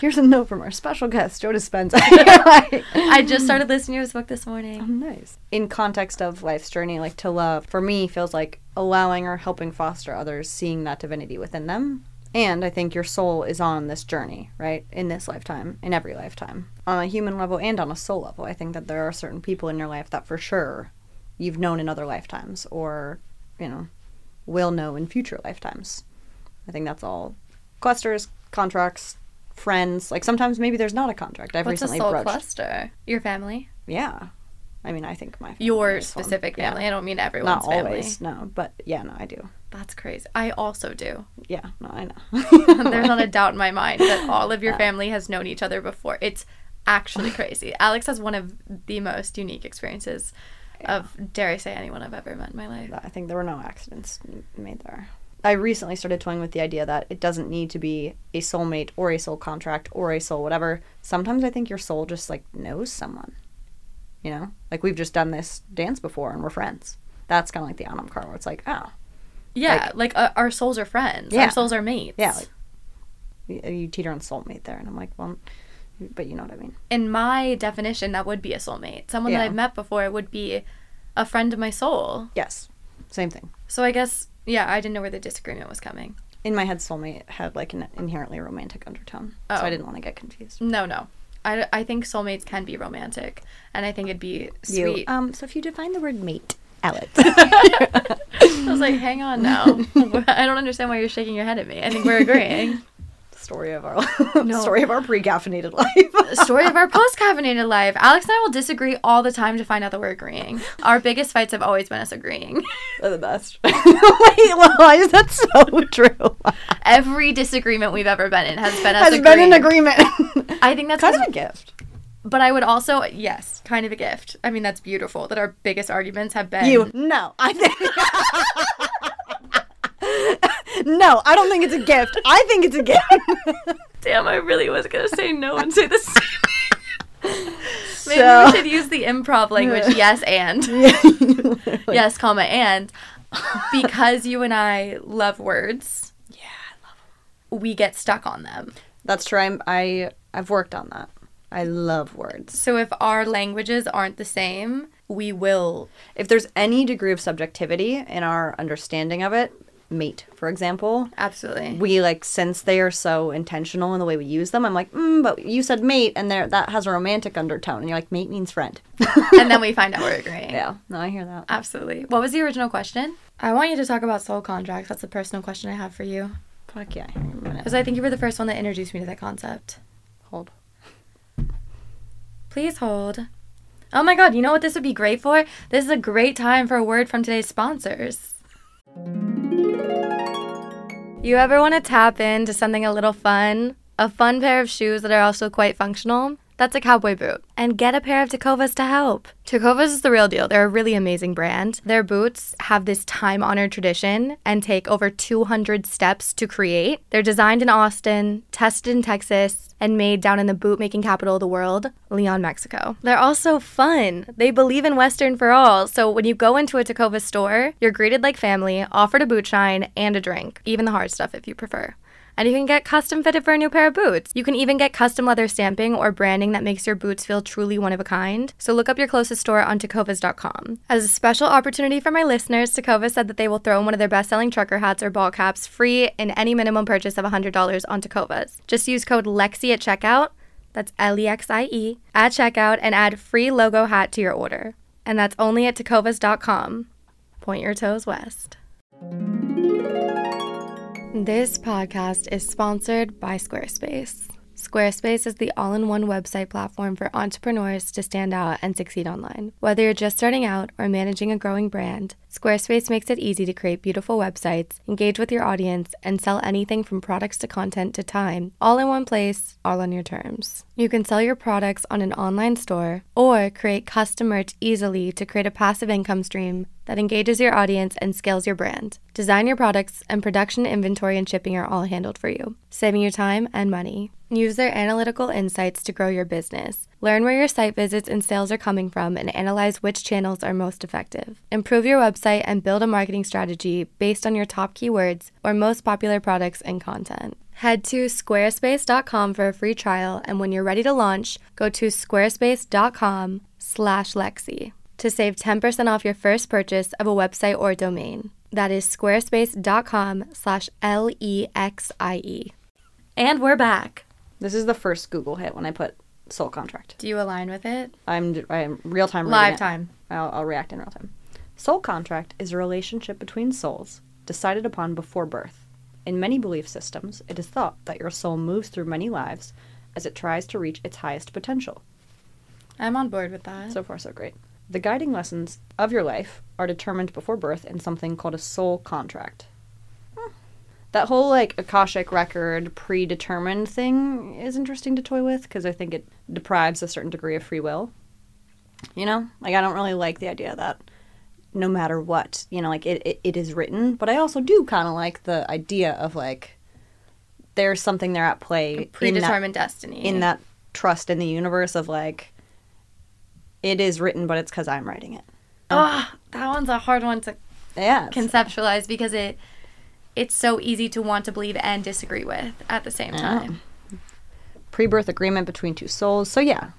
Here's a note from our special guest, Joe Dispenza. Like, I just started listening to his book this morning. Oh, nice. In context of life's journey, like to love, for me, feels like allowing or helping foster others, seeing that divinity within them. And I think your soul is on this journey, right? In this lifetime, in every lifetime, on a human level and on a soul level. I think that there are certain people in your life that for sure you've known in other lifetimes or, you know, will know in future lifetimes. I think that's all clusters, contracts, friends. Like sometimes maybe there's not a contract. I've What's a recently soul broached. cluster? Your family? Yeah. I mean, I think my family Your is one. specific Yeah. family. I don't mean Not everyone's family. always, no, but yeah, no, I do. That's crazy. I also do. Yeah, no, I know. There's not a doubt in my mind that all of your family has known each other before. It's actually crazy. Alex has one of the most unique experiences of, dare I say, anyone I've ever met in my life. I think there were no accidents made there. I recently started toying with the idea that it doesn't need to be a soulmate or a soul contract or a soul whatever. Sometimes I think your soul just like knows someone. You know, like we've just done this dance before and we're friends. That's kind of like the Anam Cara where it's like, oh, Yeah, like, uh, our souls are friends. Yeah. Our souls are mates. yeah, like you, you teeter on soulmate there, and I'm like, well, but you know what I mean. in my definition, that would be a soulmate. Someone that I've met before would be a friend of my soul. Yes, same thing. So I guess, yeah, I didn't know where the disagreement was coming. In my head, soulmate had like an inherently romantic undertone, so Oh. I didn't want to get confused. No, no. I, I think soulmates can be romantic, and I think it'd be You, sweet. um, so if you define the word mate, Alex. I was like, hang on now. I don't understand why you're shaking your head at me. I think we're agreeing. story of our No. story of our pre-caffeinated life. Story of our post caffeinated life. Alex and I will disagree all the time to find out that we're agreeing. Our biggest fights have always been us agreeing. They're the best. Wait, why is that so true? Every disagreement we've ever been in has been us Has agreeing. been an agreement. I think that's kind of a gift. But I would also, yes, kind of a gift. I mean, that's beautiful that our biggest arguments have been. You no, I think. no, I don't think it's a gift. I think it's a gift. Damn, I really was going to say no and say the same. Maybe So- we should use the improv language, yes, and. yes, comma, and. Because you and I love words, Yeah, I love them. we get stuck on them. That's true. I'm, I I've worked on that. I love words. So if our languages aren't the same, we will. If there's any degree of subjectivity in our understanding of it, mate, for example. Absolutely. We like since they are so intentional in the way we use them. I'm like, mm, but you said mate, and there that has a romantic undertone, and you're like, mate means friend. and then we find out we're agreeing. yeah, no, I hear that. Absolutely. What was the original question? I want you to talk about soul contracts. That's a personal question I have for you. Fuck yeah. Hang on a minute. Because I think you were the first one that introduced me to that concept. Hold. Please hold. Oh my god, you know what this would be great for? This is a great time for a word from today's sponsors. You ever want to tap into something a little fun? A fun pair of shoes that are also quite functional? That's a cowboy boot. And get a pair of Tecovas to help. Tecovas is the real deal. They're a really amazing brand. Their boots have this time honored tradition and take over 200 steps to create. They're designed in Austin, tested in Texas, and made down in the boot making capital of the world, Leon, Mexico. They're also fun. They believe in Western for all. So when you go into a Tecovas store, you're greeted like family, offered a boot shine, and a drink, even the hard stuff if you prefer. And you can get custom fitted for a new pair of boots. You can even get custom leather stamping or branding that makes your boots feel truly one of a kind. So look up your closest store on tecovas.com. As a special opportunity for my listeners, Tecovas said that they will throw in one of their best selling trucker hats or ball caps free in any minimum purchase of $100 on Tecovas. Just use code LEXIE at checkout. That's L E X I E at checkout and add free logo hat to your order. And that's only at tecovas.com. Point your toes west. This podcast is sponsored by Squarespace. Squarespace is the all in one website platform for entrepreneurs to stand out and succeed online. Whether you're just starting out or managing a growing brand, Squarespace makes it easy to create beautiful websites, engage with your audience, and sell anything from products to content to time, all in one place, all on your terms. You can sell your products on an online store or create custom merch easily to create a passive income stream that engages your audience and scales your brand. Design your products, and production, inventory, and shipping are all handled for you, saving you time and money. Use their analytical insights to grow your business. Learn where your site visits and sales are coming from and analyze which channels are most effective. Improve your website and build a marketing strategy based on your top keywords or most popular products and content. Head to squarespace.com for a free trial, and when you're ready to launch, go to squarespace.com/lexie to save 10% off your first purchase of a website or domain. That is squarespace.com slash L-E-X-I-E. And we're back. This is the first Google hit when I put soul contract. Do you align with it? I'm I'm real time. Live time. I'll, I'll react in real time. Soul contract is a relationship between souls decided upon before birth. In many belief systems, it is thought that your soul moves through many lives as it tries to reach its highest potential. I'm on board with that. So far, so great. The guiding lessons of your life are determined before birth in something called a soul contract. That whole like Akashic record predetermined thing is interesting to toy with because I think it deprives a certain degree of free will. You know, like I don't really like the idea that no matter what, you know, like it, it, it is written, but I also do kind of like the idea of like there's something there at play in that- Predetermined destiny. in that trust in the universe of like it is written but it's because i'm writing it Oh, that one's a hard one to yeah conceptualize because it it's so easy to want to believe and disagree with at the same time. pre-birth agreement between two souls. So yeah.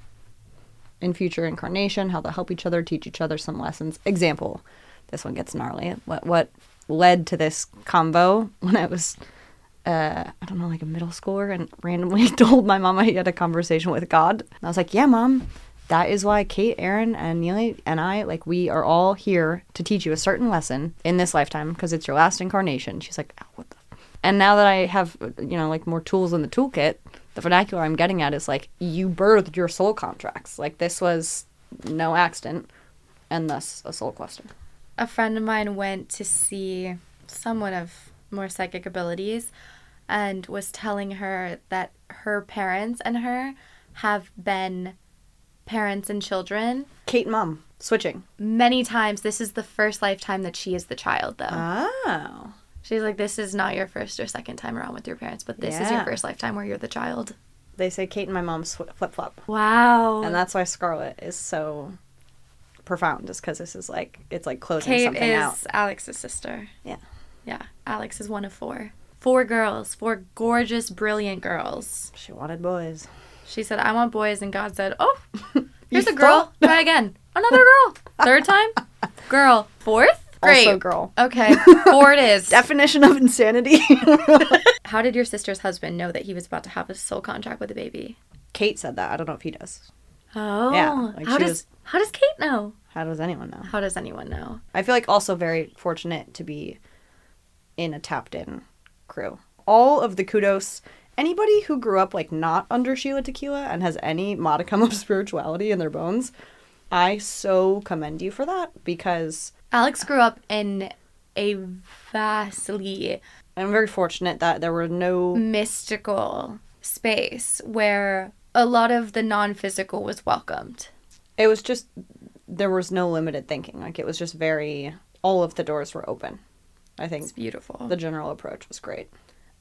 In future incarnation how they'll help each other teach each other some lessons. Example. This one gets gnarly. What what led to this combo when i was uh, I don't know, like a middle schooler, and randomly told my mom I had a conversation with God. And I was like, "Yeah, mom, that is why Kate, Aaron, and Neely and I, like, we are all here to teach you a certain lesson in this lifetime because it's your last incarnation." She's like, "Oh, "What the?" f-" And now that I have, you know, like more tools in the toolkit, the vernacular I'm getting at is like, you birthed your soul contracts. Like this was no accident, and thus a soul cluster. a friend of mine went to see someone of more psychic abilities and was telling her that her parents and her have been parents and children Kate and mom switching. many times. This is the first lifetime that she is the child, though. Oh. She's like, this is not your first or second time around with your parents, but this is your first lifetime where you're the child. They say Kate and my mom sw- flip flop. Wow. and that's why Scarlet is so profound, is because this is like it's like closing Kate something is out. Alex's sister. Yeah. Yeah. Alex is one of four. Four girls. Four gorgeous, brilliant girls. She wanted boys. She said, I want boys. And God said, Oh, here's a girl. Try again. Another girl. Third time? Girl. Fourth? Great. Also girl. Okay, four it is. Definition of insanity. How did your sister's husband know that he was about to have a soul contract with a baby? Kate said that. I don't know if he does. Oh, Yeah, like how does was- how does Kate know? How does anyone know? How does anyone know? I feel like also very fortunate to be in a tapped in crew. All of the kudos. Anybody who grew up like not under Sheila Tequila and has any modicum of spirituality in their bones, I so commend you for that because Alex grew up in a vastly I'm very fortunate that there were no mystical space where a lot of the non-physical was welcomed. it was just there was no limited thinking. Like it was just very all of the doors were open. I think It's beautiful. the general approach was great.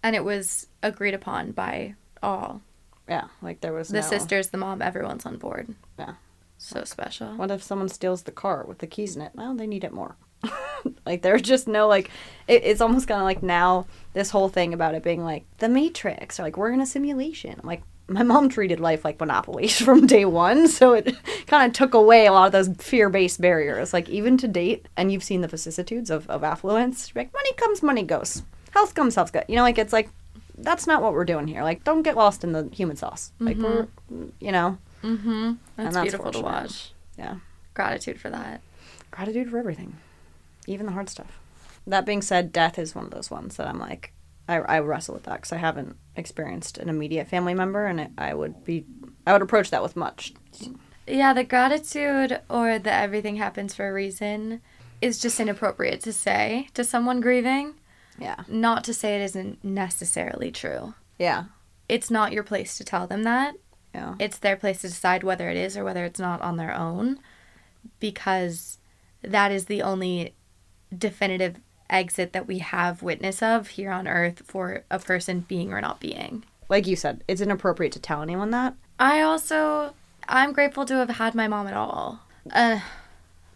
And it was agreed upon by all. Yeah, like there was The no, sisters, the mom, everyone's on board. Yeah. So special. What if someone steals the car with the keys in it? Well, they need it more. like there's just no like it, it's almost kind of like now this whole thing about it being like the matrix or like we're in a simulation. I'm like my mom treated life like monopoly from day one, so it kind of took away a lot of those fear-based barriers. Like even to date, and you've seen the vicissitudes of, of affluence. Like money comes, money goes. Health comes, health goes. You know, like it's like that's not what we're doing here. Like don't get lost in the human sauce. Like we're, you know, Mm-hmm. That's, that's beautiful to watch. yeah. Gratitude for that. gratitude for everything, even the hard stuff. That being said, death is one of those ones that I'm like, I, I wrestle with that because I haven't experienced an immediate family member, and it, I would be, I would approach that with much. Yeah, the gratitude or the everything happens for a reason is just inappropriate to say to someone grieving. Yeah, Not to say it isn't necessarily true. yeah, It's not your place to tell them that. yeah, It's their place to decide whether it is or whether it's not on their own because that is the only definitive exit that we have witness of here on earth for a person being or not being. like you said, it's inappropriate to tell anyone that. I also I'm grateful to have had my mom at all. Uh,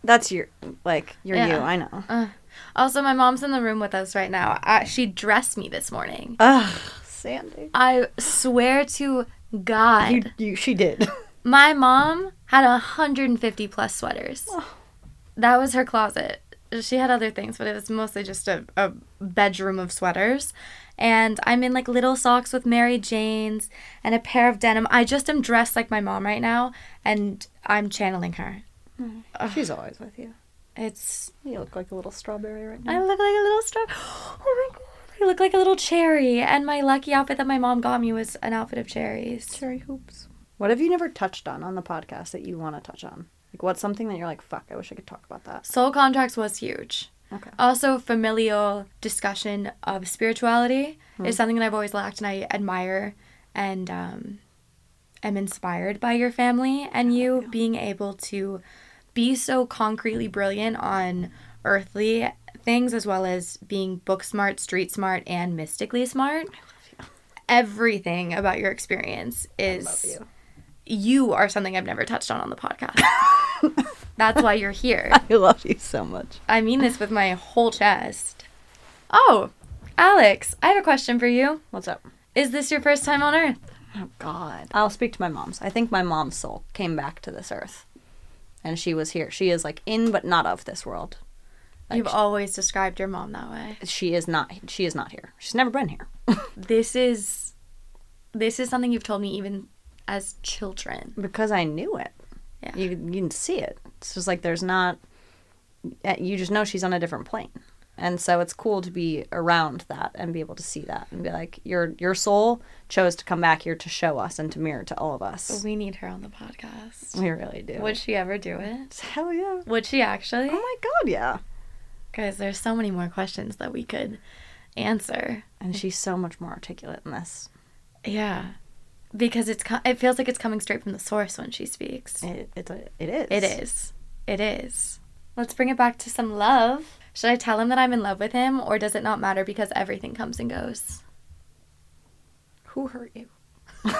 That's your, like, you're you. I know. Also, my mom's in the room with us right now. Uh, she dressed me this morning. Ugh, Sandy. I swear to God, You, you, she did. my mom had 150 plus sweaters. Oh. That was her closet. She had other things, but it was mostly just a, a bedroom of sweaters. And I'm in like little socks with Mary Jane's and a pair of denim. I just am dressed like my mom right now, and I'm channeling her. She's always with you. It's You look like a little strawberry right now. I look like a little star. Oh my god. I look like a little cherry. And my lucky outfit that my mom got me was an outfit of cherries. Cherry hoops. What have you never touched on on the podcast that you want to touch on? Like, what's something that you're like, fuck, I wish I could talk about that? Soul contracts was huge. Okay. Also, familial discussion of spirituality is something that I've always lacked, and I admire and um, am inspired by your family and you being able to be so concretely brilliant on earthly things as well as being book smart, street smart, and mystically smart. Everything about your experience is love you. you are something I've never touched on on the podcast. That's why you're here. I love you so much. I mean this with my whole chest. Oh, Alex, I have a question for you. What's up? Is this your first time on Earth? Oh God. I'll speak to my mom's. I think my mom's soul came back to this earth, and she was here. She is like in but not of this world. Like, You've always described your mom that way. she is not. She is not here. She's never been here. This is this is something you've told me even as children. because I knew it. Yeah. You you can see it. It's just like there's not. eh, You just know she's on a different plane, and so it's cool to be around that and be able to see that and be like, your your soul chose to come back here to show us and to mirror to all of us. We need her on the podcast. We really do. Would she ever do it? Hell yeah! Would she actually? Oh my god, yeah! Guys, there's so many more questions that we could answer. And she's so much more articulate in this. Yeah. Because it's co- it feels like it's coming straight from the source when she speaks. It it's a, it is. It is. It is. Let's bring it back to some love. Should I tell him that I'm in love with him or does it not matter because everything comes and goes? Who hurt you?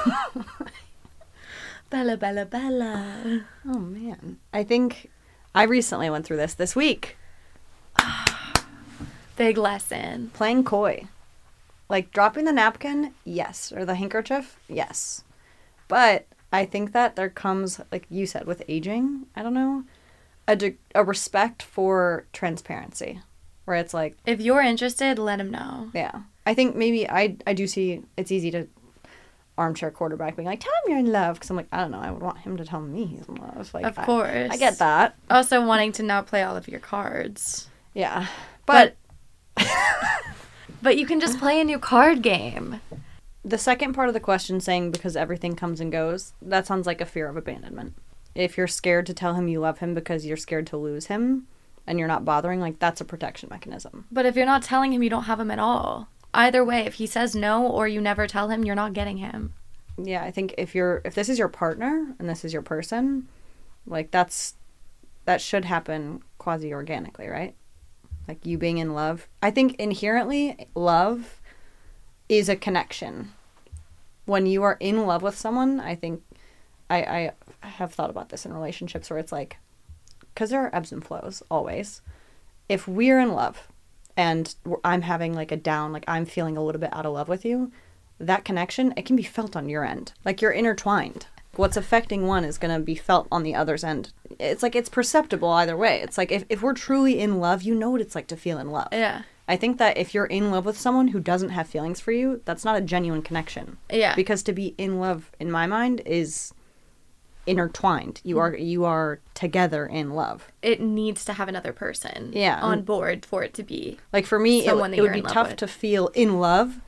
Bella, Bella, Bella. Oh man. I think I recently went through this this week. Big lesson. Playing coy. Like dropping the napkin, yes. Or the handkerchief, yes. But I think that there comes, like you said, with aging, I don't know. A, de- a respect for transparency, where it's like, If you're interested, let him know. yeah. I think maybe I I do see it's easy to armchair quarterback being like, tell him you're in love, because I'm like, I don't know, I would want him to tell me he's in love. Like, Of course. I, get that. Also wanting to not play all of your cards. Yeah, but But you can just play a new card game. The second part of the question saying because everything comes and goes, that sounds like a fear of abandonment. If you're scared to tell him you love him because you're scared to lose him and you're not bothering, like that's a protection mechanism. But if you're not telling him, you don't have him at all. Either way, if he says no or you never tell him, you're not getting him. Yeah, I think if you're if this is your partner and this is your person, like that's that should happen quasi organically, right? Like you being in love. I think inherently love is a connection. When you are in love with someone, I think I I have thought about this in relationships where it's like cuz there are ebbs and flows always. If we're in love and I'm having like a down, like I'm feeling a little bit out of love with you, that connection, it can be felt on your end. Like you're intertwined. What's affecting one is going to be felt on the other's end. It's like it's perceptible either way. It's like if, if we're truly in love, you know what it's like to feel in love. Yeah. I think that if you're in love with someone who doesn't have feelings for you, that's not a genuine connection. Yeah. Because to be in love, in my mind, is intertwined. You are you are together in love. it needs to have another person Yeah. on board for it to be. Like for me, it, it would be tough with. to feel in love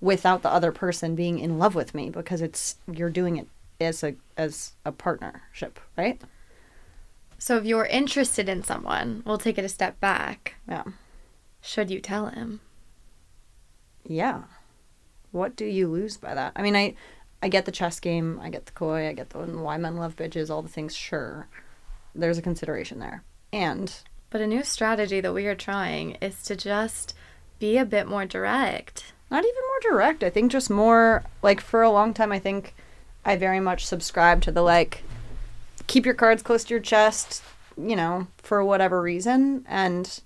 without the other person being in love with me because it's you're doing it as a as a partnership, right? So if you're interested in someone, we'll take it a step back. Yeah. Should you tell him? Yeah. What do you lose by that? I mean, I I get the chess game, I get the coy, I get the why men love bitches, all the things. Sure, there's a consideration there, and But a new strategy that we are trying is to just be a bit more direct. not even more direct. I think just more like for a long time. I think I very much subscribe to the like keep your cards close to your chest, you know, for whatever reason, and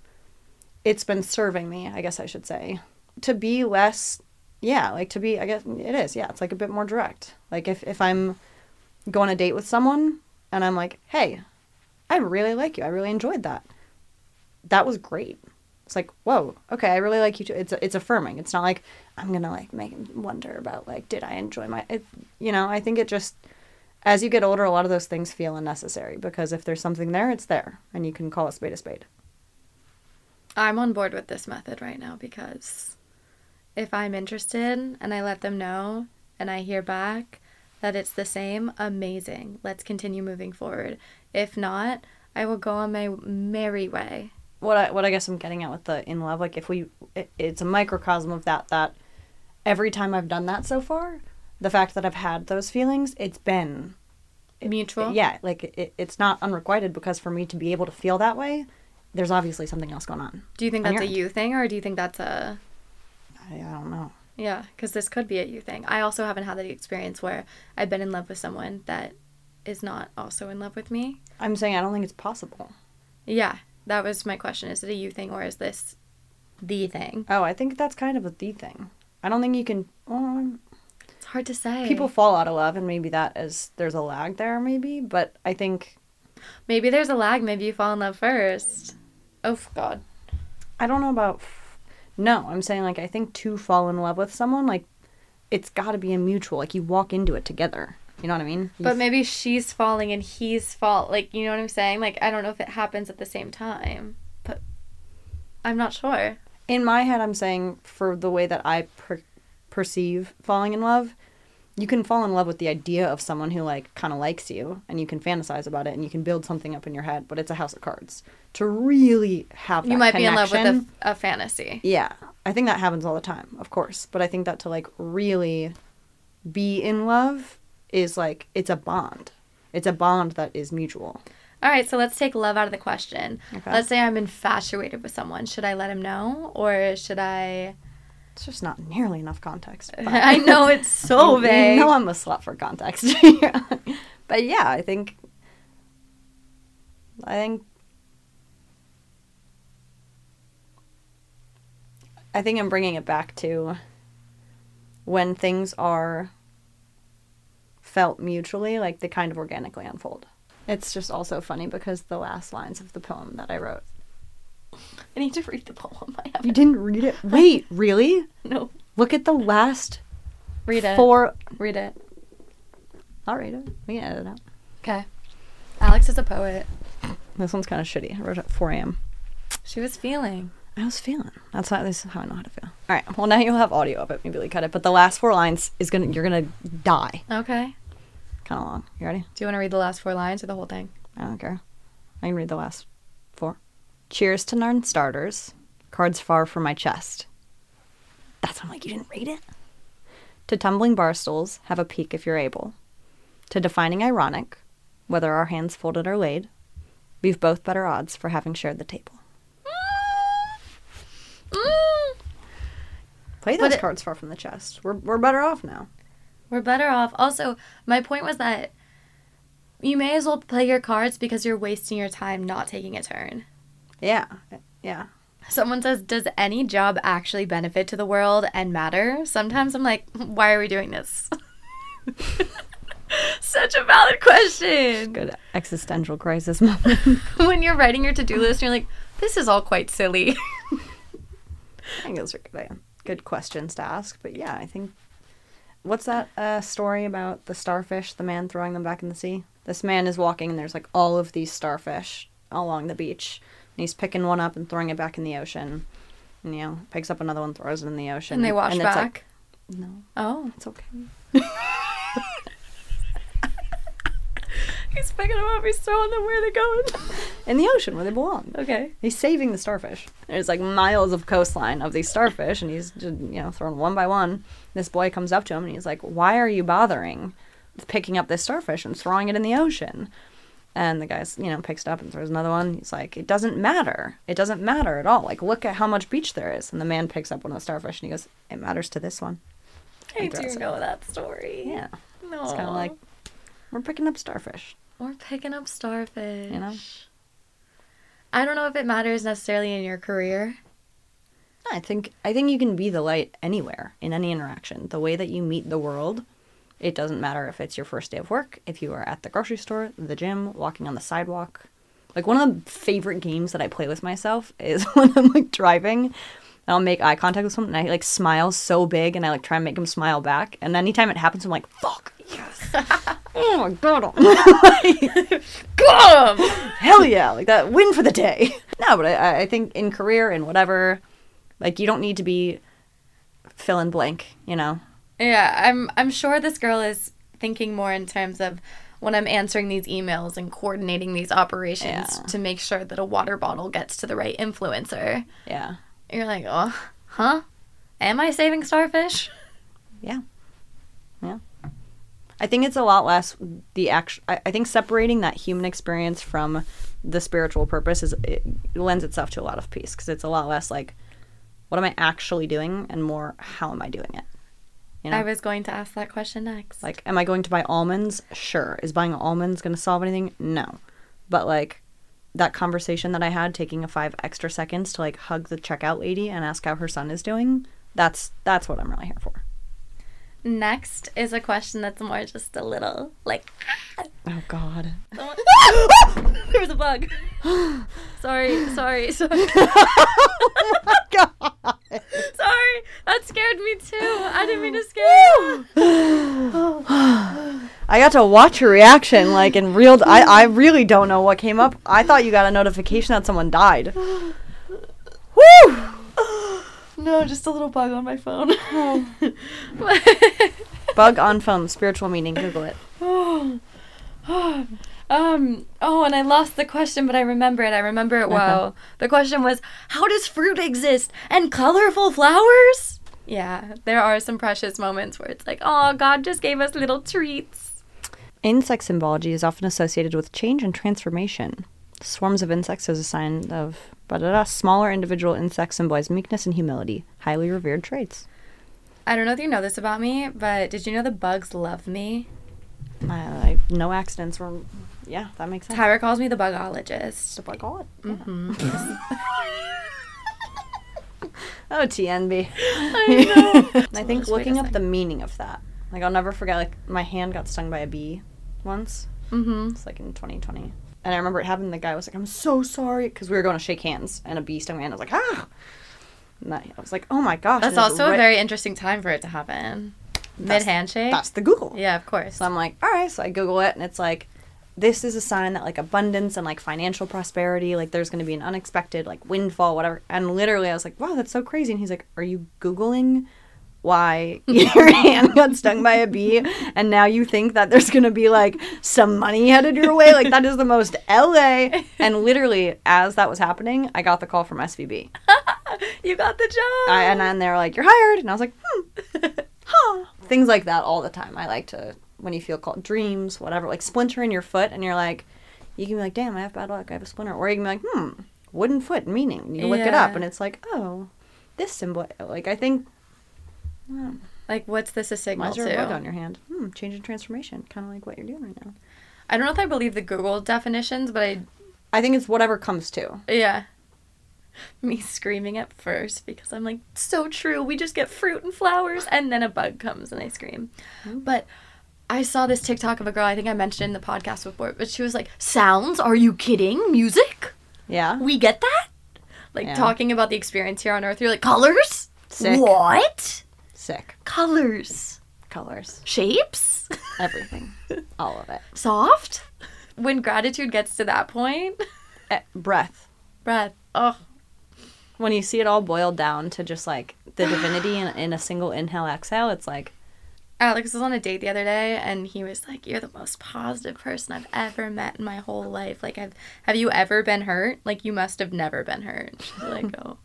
it's been serving me. I guess I should say to be less. Yeah, like to be. I guess it is. Yeah, it's like a bit more direct. Like if if I'm going on a date with someone and I'm like, hey, I really like you. I really enjoyed that. That was great. It's like, whoa, okay, I really like you too. It's it's affirming. It's not like I'm gonna like make wonder about like, did I enjoy my? It, you know, I think it just as you get older, a lot of those things feel unnecessary because if there's something there, it's there, and you can call a spade a spade. I'm on board with this method right now because if I'm interested and I let them know and I hear back that it's the same, amazing. Let's continue moving forward. If not, I will go on my merry way. What I what I guess I'm getting at with the in love, like if we, it, it's a microcosm of that. That every time I've done that so far, the fact that I've had those feelings, it's been Mutual? yeah, like it, it's not unrequited because for me to be able to feel that way, there's obviously something else going on. Do you think On that's a end. you thing or do you think that's a. I, I don't know. Yeah, because this could be a you thing. I also haven't had the experience where I've been in love with someone that is not also in love with me. I'm saying I don't think it's possible. Yeah, that was my question. Is it a you thing or is this the thing? Oh, I think that's kind of a the thing. I don't think you can. Well, It's hard to say. people fall out of love, and maybe that is there's a lag there, maybe. But I think Maybe there's a lag. Maybe you fall in love first. Oh, God. I don't know about. No, I'm saying like I think to fall in love with someone, like it's got to be a mutual. Like you walk into it together. You know what I mean? You But maybe she's falling and he's fall. Like, you know what I'm saying? Like, I don't know if it happens at the same time. But I'm not sure. in my head i'm saying for the way that i per- perceive falling in love you can fall in love with the idea of someone who like kind of likes you and you can fantasize about it and you can build something up in your head but it's a house of cards to really have that you might be in love with a, a fantasy. yeah i think that happens all the time of course but i think that to like really be in love is like it's a bond it's a bond that is mutual All right, so let's take love out of the question. Okay. Let's say I'm infatuated with someone. Should I let him know or should I? It's just not nearly enough context I know it's so vague. Know I'm a slut for context. but yeah, I think I think I think I'm bringing it back to when things are felt mutually, like they kind of organically unfold. It's just also funny because the last lines of the poem that I wrote. I need to read the poem. I You haven't. didn't read it? Wait, really? No. Look at the last Read it. four. Read it. I'll read it. We can edit it out. Okay. Alex is a poet. This one's kind of shitty. I wrote it at 4 a.m. She was feeling. I was feeling. That's how this is how I know how to feel. All right. Well, now you'll have audio of it. Maybe we cut it. But the last four lines is gonna. You're gonna die. Okay. Kind of long. You ready? Do you want to read the last four lines or the whole thing? I don't care. I can read the last. Cheers to non starters. Cards far from my chest. That's I'm like, you didn't read it? To tumbling bar stools, have a peek if you're able. To defining ironic, whether our hands folded or laid, we've both better odds for having shared the table. Play those it- cards far from the chest. We're, we're better off now. We're better off. Also, my point was that you may as well play your cards because you're wasting your time not taking a turn. Yeah. Yeah. Someone says, Does any job actually benefit to the world and matter? Sometimes I'm like, Why are we doing this? Such a valid question. Good existential crisis moment. When you're writing your to do list, you're like, This is all quite silly. I think those are good, good questions to ask. But yeah, I think. What's that uh, story about the starfish, the man throwing them back in the sea? This man is walking and there's like all of these starfish along the beach. And he's picking one up and throwing it back in the ocean. And, you know, picks up another one, throws it in the ocean. and they wash it's back. like, no, oh. it's okay. He's picking them up, he's throwing them where they're going. In the ocean where they belong. okay. He's saving the starfish. There's like miles of coastline of these starfish, and he's just, you know throwing one by one. This boy comes up to him and he's like, "Why are you bothering picking up this starfish and throwing it in the ocean?" And the guy's you know picks it up and throws another one. He's like, "It doesn't matter. It doesn't matter at all. Like look at how much beach there is." And the man picks up one of the starfish and he goes, "It matters to this one." I do know that story. Yeah, No. it's kind of like we're picking up starfish. Or picking up starfish. You know? I don't know if it matters necessarily in your career. I think I think you can be the light anywhere in any interaction. The way that you meet the world, it doesn't matter if it's your first day of work, if you are at the grocery store, the gym, walking on the sidewalk. Like one of the favorite games that I play with myself is when I'm like driving and I'll make eye contact with someone and I like smile so big and I like try and make them smile back. And anytime it happens, I'm like, fuck, yes. oh my god. Like, Come! hell yeah like that win for the day no but I, I think in career and whatever like you don't need to be fill in blank you know yeah, I'm I'm sure this girl is thinking more in terms of when I'm answering these emails and coordinating these operations Yeah. to make sure that a water bottle gets to the right influencer. yeah You're like, oh, huh? Am I saving starfish? yeah yeah i think it's a lot less the act I, I think separating that human experience from the spiritual purpose is it lends itself to a lot of peace because it's a lot less like what am i actually doing and more how am i doing it you know I was going to ask that question next. Like, am I going to buy almonds? Sure. Is buying almonds going to solve anything? No. But like that conversation that I had, taking a five extra seconds to like hug the checkout lady and ask how her son is doing, that's that's what I'm really here for. Next is a question that's more just a little like Oh God. There was a bug. sorry, sorry, sorry. oh my God. sorry. That scared me too. I didn't mean to scare you. I got to watch your reaction like in real. I I really don't know what came up. I thought you got a notification that someone died. Woo! No, just a little bug on my phone. Bug on phone. Spiritual meaning. Google it. Oh. oh. um. Oh, and I lost the question, but I remember it. I remember it well. The question was, "How does fruit exist and colorful flowers?" Yeah, there are some precious moments where it's like, "Oh, God just gave us little treats." Insect symbology is often associated with change and transformation. Swarms of insects as a sign of. Smaller individual insects symbolize meekness and humility, highly revered traits. I don't know if you know this about me, but did you know the bugs love me? I, I no accidents were. Yeah, that makes sense. Tyra calls me the bugologist. Bug God. Mm-hmm. Oh, TNB. I know. I think Let's wait a looking up the meaning of that. Like I'll never forget. Like my hand got stung by a bee once, Mm-hmm. It's like in 2020. And I remember it happened. The guy was like, "I'm so sorry," because we were going to shake hands, and a bee stung me, and I was like, "Ah!" And I was like, "Oh my gosh!" That's also a very interesting time for it to happen. Mid handshake. That's the Google. Yeah, of course. So I'm like, all right. So I Google it, and it's like, this is a sign that like abundance and like financial prosperity, like there's going to be an unexpected like windfall, whatever. And literally, I was like, wow, that's so crazy. And he's like, are you Googling why your hand got stung by a bee, and now you think that there's going to be like some money headed your way? Like that is the most LA. And literally, as that was happening, I got the call from SVB. you got the job. I, and then they're like, "You're hired," and I was like, "Hmm, huh." Things like that all the time. I like to when you feel called dreams, whatever, like splinter in your foot, and you're like, you can be like, "Damn, I have bad luck. I have a splinter," or you can be like, "Hmm, wooden foot meaning." You look it up, and it's like, oh, this symbol. Like I think, like, what's this a signal a bug to? on your hand? Hmm, change and transformation, kind of like what you're doing right now. I don't know if I believe the Google definitions, but I I think it's whatever comes to. yeah. Me screaming at first because I'm like, so true. We just get fruit and flowers, and then a bug comes and I scream. But I saw this TikTok of a girl. I think I mentioned in the podcast before, but she was like, "Sounds? Are you kidding? Music? Yeah. We get that." Like Yeah. talking about the experience here on Earth. You're like, colors? Sick. What? Sick Colors? colors, Shapes? everything, all of it. Soft? When gratitude gets to that point, Eh, breath. breath. Oh, when you see it all boiled down to just like the divinity in, in a single inhale exhale, it's like Alex was on a date the other day and he was like, You're the most positive person I've ever met in my whole life. Like I've have you ever been hurt? Like you must have never been hurt. She's like, Oh,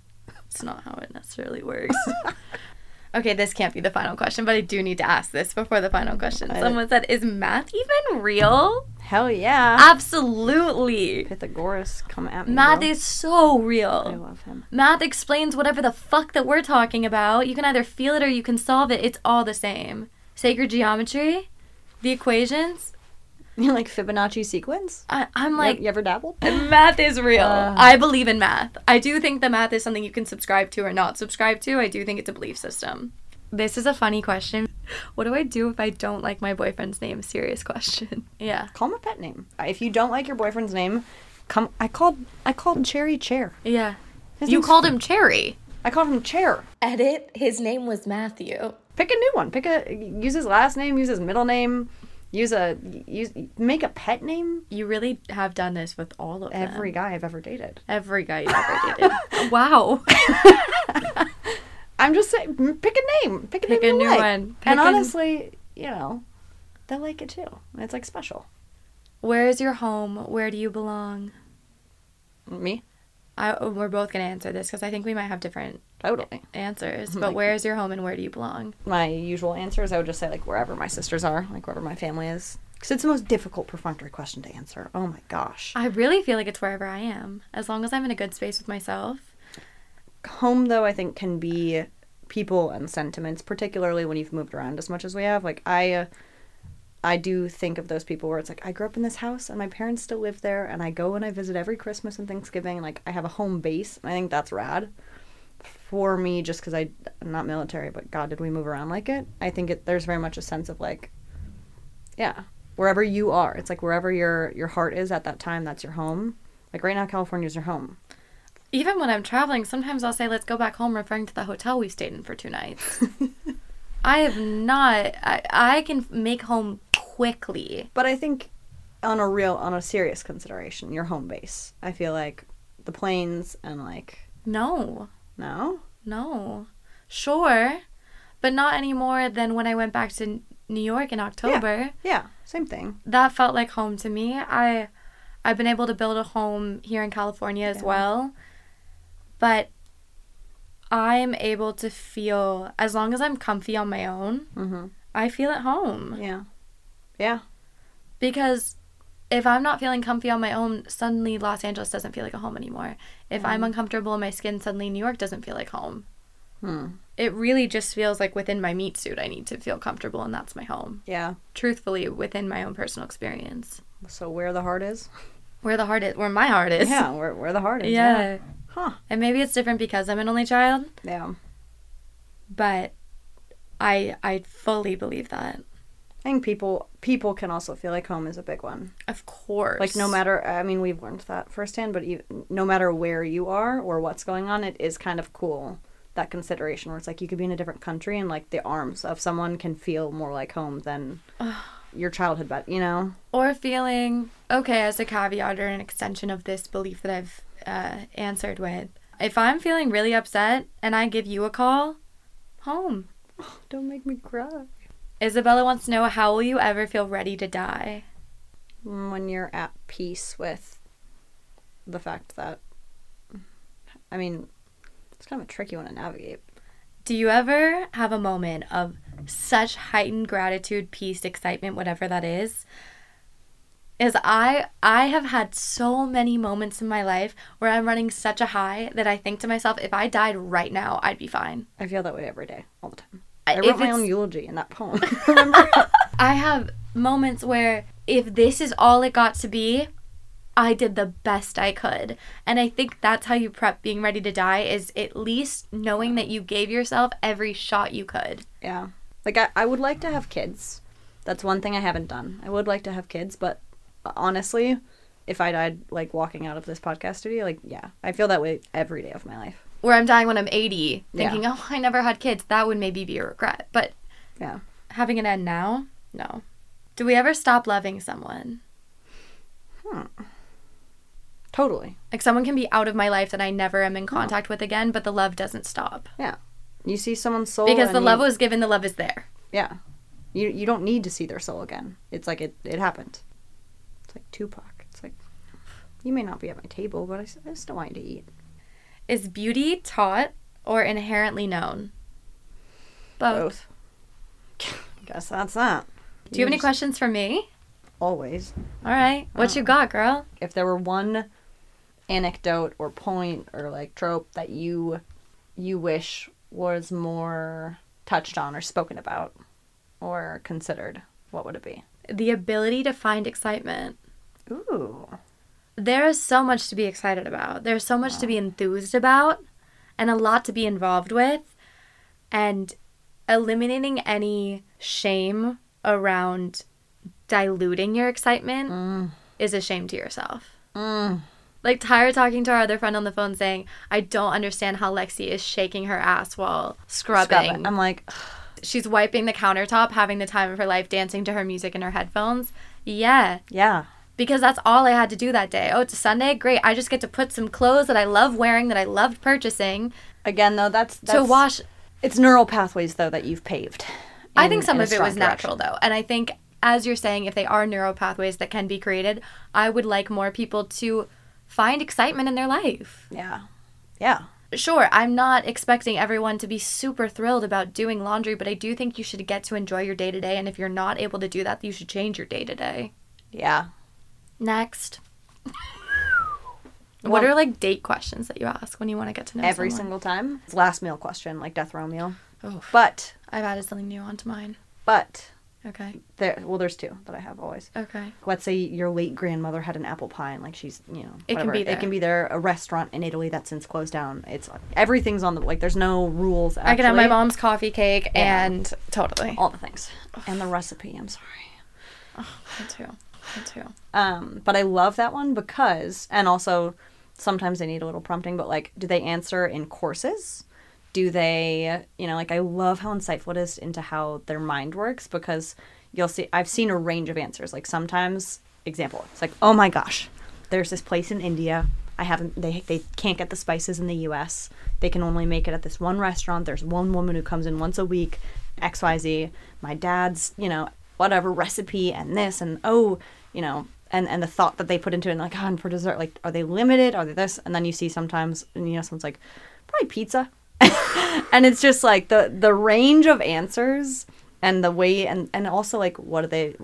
it's not how it necessarily works. okay, this can't be the final question, but I do need to ask this before the final question. Someone said, Is math even real? hell yeah. Absolutely. Pythagoras, come at me. Math bro. is so real. I love him. Math explains whatever the fuck that we're talking about. You can either feel it or you can solve it. It's all the same. Sacred geometry, the equations. You like Fibonacci sequence? I, I'm Like, like, you ever dabbled? math is real. Uh. I believe in math. I do think that math is something you can subscribe to or not subscribe to. I do think it's a belief system. This is a funny question. What do I do if I don't like my boyfriend's name? Serious question. Yeah. Call him a pet name. If you don't like your boyfriend's name, come. I called. I called Cherry Chair. Yeah. His you called him Cherry. I called him Chair. Edit. His name was Matthew. Pick a new one. Pick a. Use his last name. Use his middle name. Use a. Use make a pet name. You really have done this with all of them. Every guy I've ever dated. Every guy you've ever dated. wow. I'm just saying. Pick a name. Pick a Pick name. a new like. one. Pick and a- honestly, you know, they'll like it too. It's like special. Where is your home? Where do you belong? Me. I, we're both going to answer this because I think we might have different Totally. answers. But Like- where is your home and where do you belong? my usual answer is I would just say like wherever my sisters are, like wherever my family is, because it's the most difficult perfunctory question to answer. Oh my gosh, I really feel like it's wherever I am. As long as I'm in a good space with myself. home though I think can be people and sentiments, particularly when you've moved around as much as we have. Like I, uh, I do think of those people where it's like I grew up in this house and my parents still live there, and I go and I visit every Christmas and Thanksgiving, and like I have a home base. And I think that's rad. For me, just because I'm not military, but God, did we move around like it? I think it, there's very much a sense of like, yeah, wherever you are, it's like wherever your your heart is at that time, that's your home. Like right now, California's your home. Even when I'm traveling, sometimes I'll say, let's go back home, referring to the hotel we stayed in for two nights. I have not. I, I can make home quickly. But I think on a real, on a serious consideration, your home base. I feel like the planes and like No. No, No. Sure. But not any more than when I went back to New York in October. yeah, same thing. That felt like home to me. I I've been able to build a home here in California as Yeah. well. But I'm able to feel as long as I'm comfy on my own, Mm-hmm. I feel at home. Yeah, yeah, Because if I'm not feeling comfy on my own, suddenly Los Angeles doesn't feel like a home anymore. If I'm Mm. uncomfortable in my skin, suddenly New York doesn't feel like home. hmm. It really just feels like within my meat suit, I need to feel comfortable, and that's my home. yeah. Truthfully, within my own personal experience, So where the heart is? where the heart is, where my heart is. Yeah, where where the heart is. yeah. Huh. And maybe it's different because I'm an only child, Yeah. but I I fully believe that. I think people people can also feel like home is a big one. Of course. Like no matter, I mean, we've learned that firsthand. But even, no matter where you are or what's going on, it is kind of cool that consideration where it's like you could be in a different country and like the arms of someone can feel more like home than your childhood bed. You know? Or feeling, okay, as a caveat or an extension of this belief that I've uh, answered with, if I'm feeling really upset and I give you a call, home. Don't make me cry. Isabella wants to know how will you ever feel ready to die? Mm, when you're at peace with the fact that, I mean, it's kind of a tricky one to navigate. Do you ever have a moment of such heightened gratitude, peace, excitement, whatever that is? Is I I have had so many moments in my life where I'm running such a high that I think to myself, if I died right now, I'd be fine. I feel that way every day, all the time. I- wrote my own eulogy in that poem. Remember? I have moments where if this is all it got to be, I did the best I could. And I think that's how you prep being ready to die is at least knowing that you gave yourself every shot you could. Yeah. Like I, I would like to have kids. That's one thing I haven't done. I would like to have kids, but uh, honestly, if I died like walking out of this podcast studio, like yeah, I feel that way every day of my life. Where I'm dying when I'm 80, Yeah. thinking, oh, I never had kids. That would maybe be a regret. But Yeah. having an end now, no. Do we ever stop loving someone? Hmm. Totally. Like someone can be out of my life that I never am in contact with again, but the love doesn't stop. Yeah. You see someone's soul Because the and love was given, the love is there. Yeah. You you don't need to see their soul again. It's like it it happened. It's like Tupac. It's like you may not be at my table, but I, I still want you to eat. Is beauty taught or inherently known? Both. Both. Guess that's that. Do you have any questions for me? Always. All right. What you um, got, girl? if there were one anecdote or point or like trope that you you wish was more touched on or spoken about or considered, what would it be? The ability to find excitement. Ooh. There is so much to be excited about. There's so much to be enthused about and a lot to be involved with. And eliminating any shame around diluting your excitement is a shame to yourself. Mm. Like Tyra talking to our other friend on the phone saying, I don't understand how Lexie is shaking her ass while scrubbing. Scrub. I'm like, She's wiping the countertop, having the time of her life, dancing to her music in her headphones. Yeah, yeah. Because that's all I had to do that day. Oh, it's a Sunday? Great. I just get to put some clothes that I love wearing, that I loved purchasing, Again, though, that's, that's to wash. It's neural pathways though that you've paved. I think some of it was strong natural, though. And I think, as you're saying, if they are neural pathways that can be created, I would like more people to find excitement in their life. Yeah. Yeah. Sure, I'm not expecting everyone to be super thrilled about doing laundry, but I do think you should get to enjoy your day to day. And if you're not able to do that, you should change your day to day. Yeah. Next. what are like date questions that you ask when you want to get to know Every someone? single time. It's last meal question, like death row meal. Oh, But, I've added something new onto mine. but, Okay. there, well, there's two that I have always. Okay. let's say your late grandmother had an apple pie and like she's you know It can be it can be there a restaurant in italy that's since closed down it's everything's on the like there's no rules actually. I can have my mom's coffee cake Yeah. and totally. all the things and the recipe i'm sorry Oh, Me too. Me too. um but i love that one because and also sometimes they need a little prompting but like do they answer in courses? Do they you know like i love how insightful it is into how their mind works because you'll see i've seen a range of answers. Like sometimes example it's like oh my gosh there's this place in india. I haven't they they can't get the spices in the us they can only make it at this one restaurant. There's one woman who comes in once a week xyz my dad's you know whatever recipe and this and oh you know and and the thought that they put into it and like oh, and for dessert like are they limited? Are they this? And then you see sometimes and you know someone's like probably pizza. And it's just like the the range of answers and the way and and also like what are they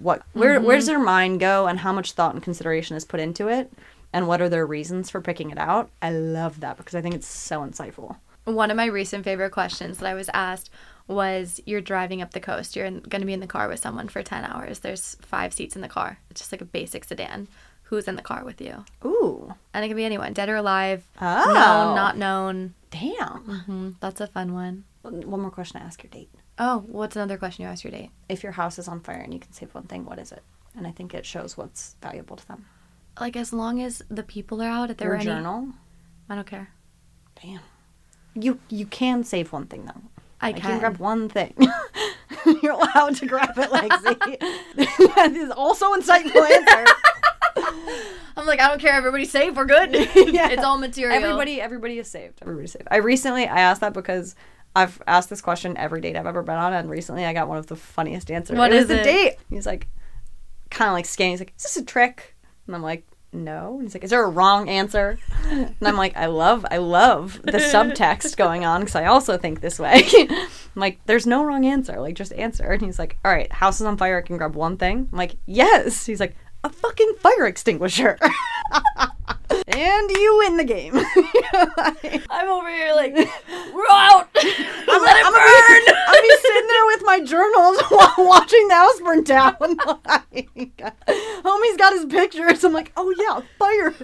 what where where does mm-hmm. their mind go and how much thought and consideration is put into it? And what are their reasons for picking it out? I love that because i think it's so insightful. One of my recent favorite questions that I was asked was You're driving up the coast. You're going to be in the car with someone for 10 hours. There's five seats in the car. It's just like a basic sedan. Who's in the car with you? ooh And it can be anyone, dead or alive, Oh. known, not known. damn hmm That's a fun one. one more question to ask your date Oh, what's another question you ask your date? If your house is on fire and you can save one thing, what is it? And I think it shows what's valuable to them. Like as long as the people are out, if there Your were any, journal. I don't care. Damn. You you can save one thing though. I can. You can grab one thing. You're allowed to grab it, Lexie. that is also insightful answer. I'm like, I don't care. Everybody's safe. We're good. Yeah. It's all material. Everybody, everybody is saved. Everybody's saved. I recently I asked that because I've asked this question every date I've ever been on, and recently I got one of the funniest answers. What it is was a date. He's like, kind of like scanning. He's like, "Is this a trick?" And I'm like, "No." And he's like, "Is there a wrong answer?" And I'm like, "I love, I love the subtext going on because I also think this way." I'm like, "There's no wrong answer. Like, just answer." And he's like, "All right, house is on fire. I can grab one thing." I'm like, "Yes." He's like, "A fucking fire extinguisher." and you win the game. I'm over here like, we're out. I'm, Let it I'm burn. Gonna be, I'm be sitting there with my journals while watching the house burn down. Like, homie's got his pictures. I'm like, oh yeah, fire.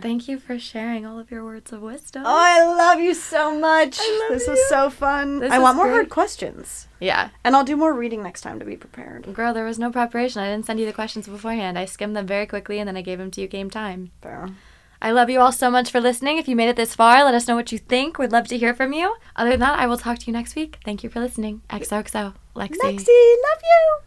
Thank you for sharing all of your words of wisdom. Oh, I love you so much. This was so fun. This I want more great. hard questions, yeah. and I'll do more reading next time to be prepared. Girl, there was no preparation. I didn't send you the questions beforehand. I skimmed them very quickly and then I gave them to you game time. Fair. I love you all so much for listening. If you made it this far, let us know what you think. We'd love to hear from you. Other than that, I will talk to you next week. Thank you for listening. XOXO. Lexie. Lexie, love you.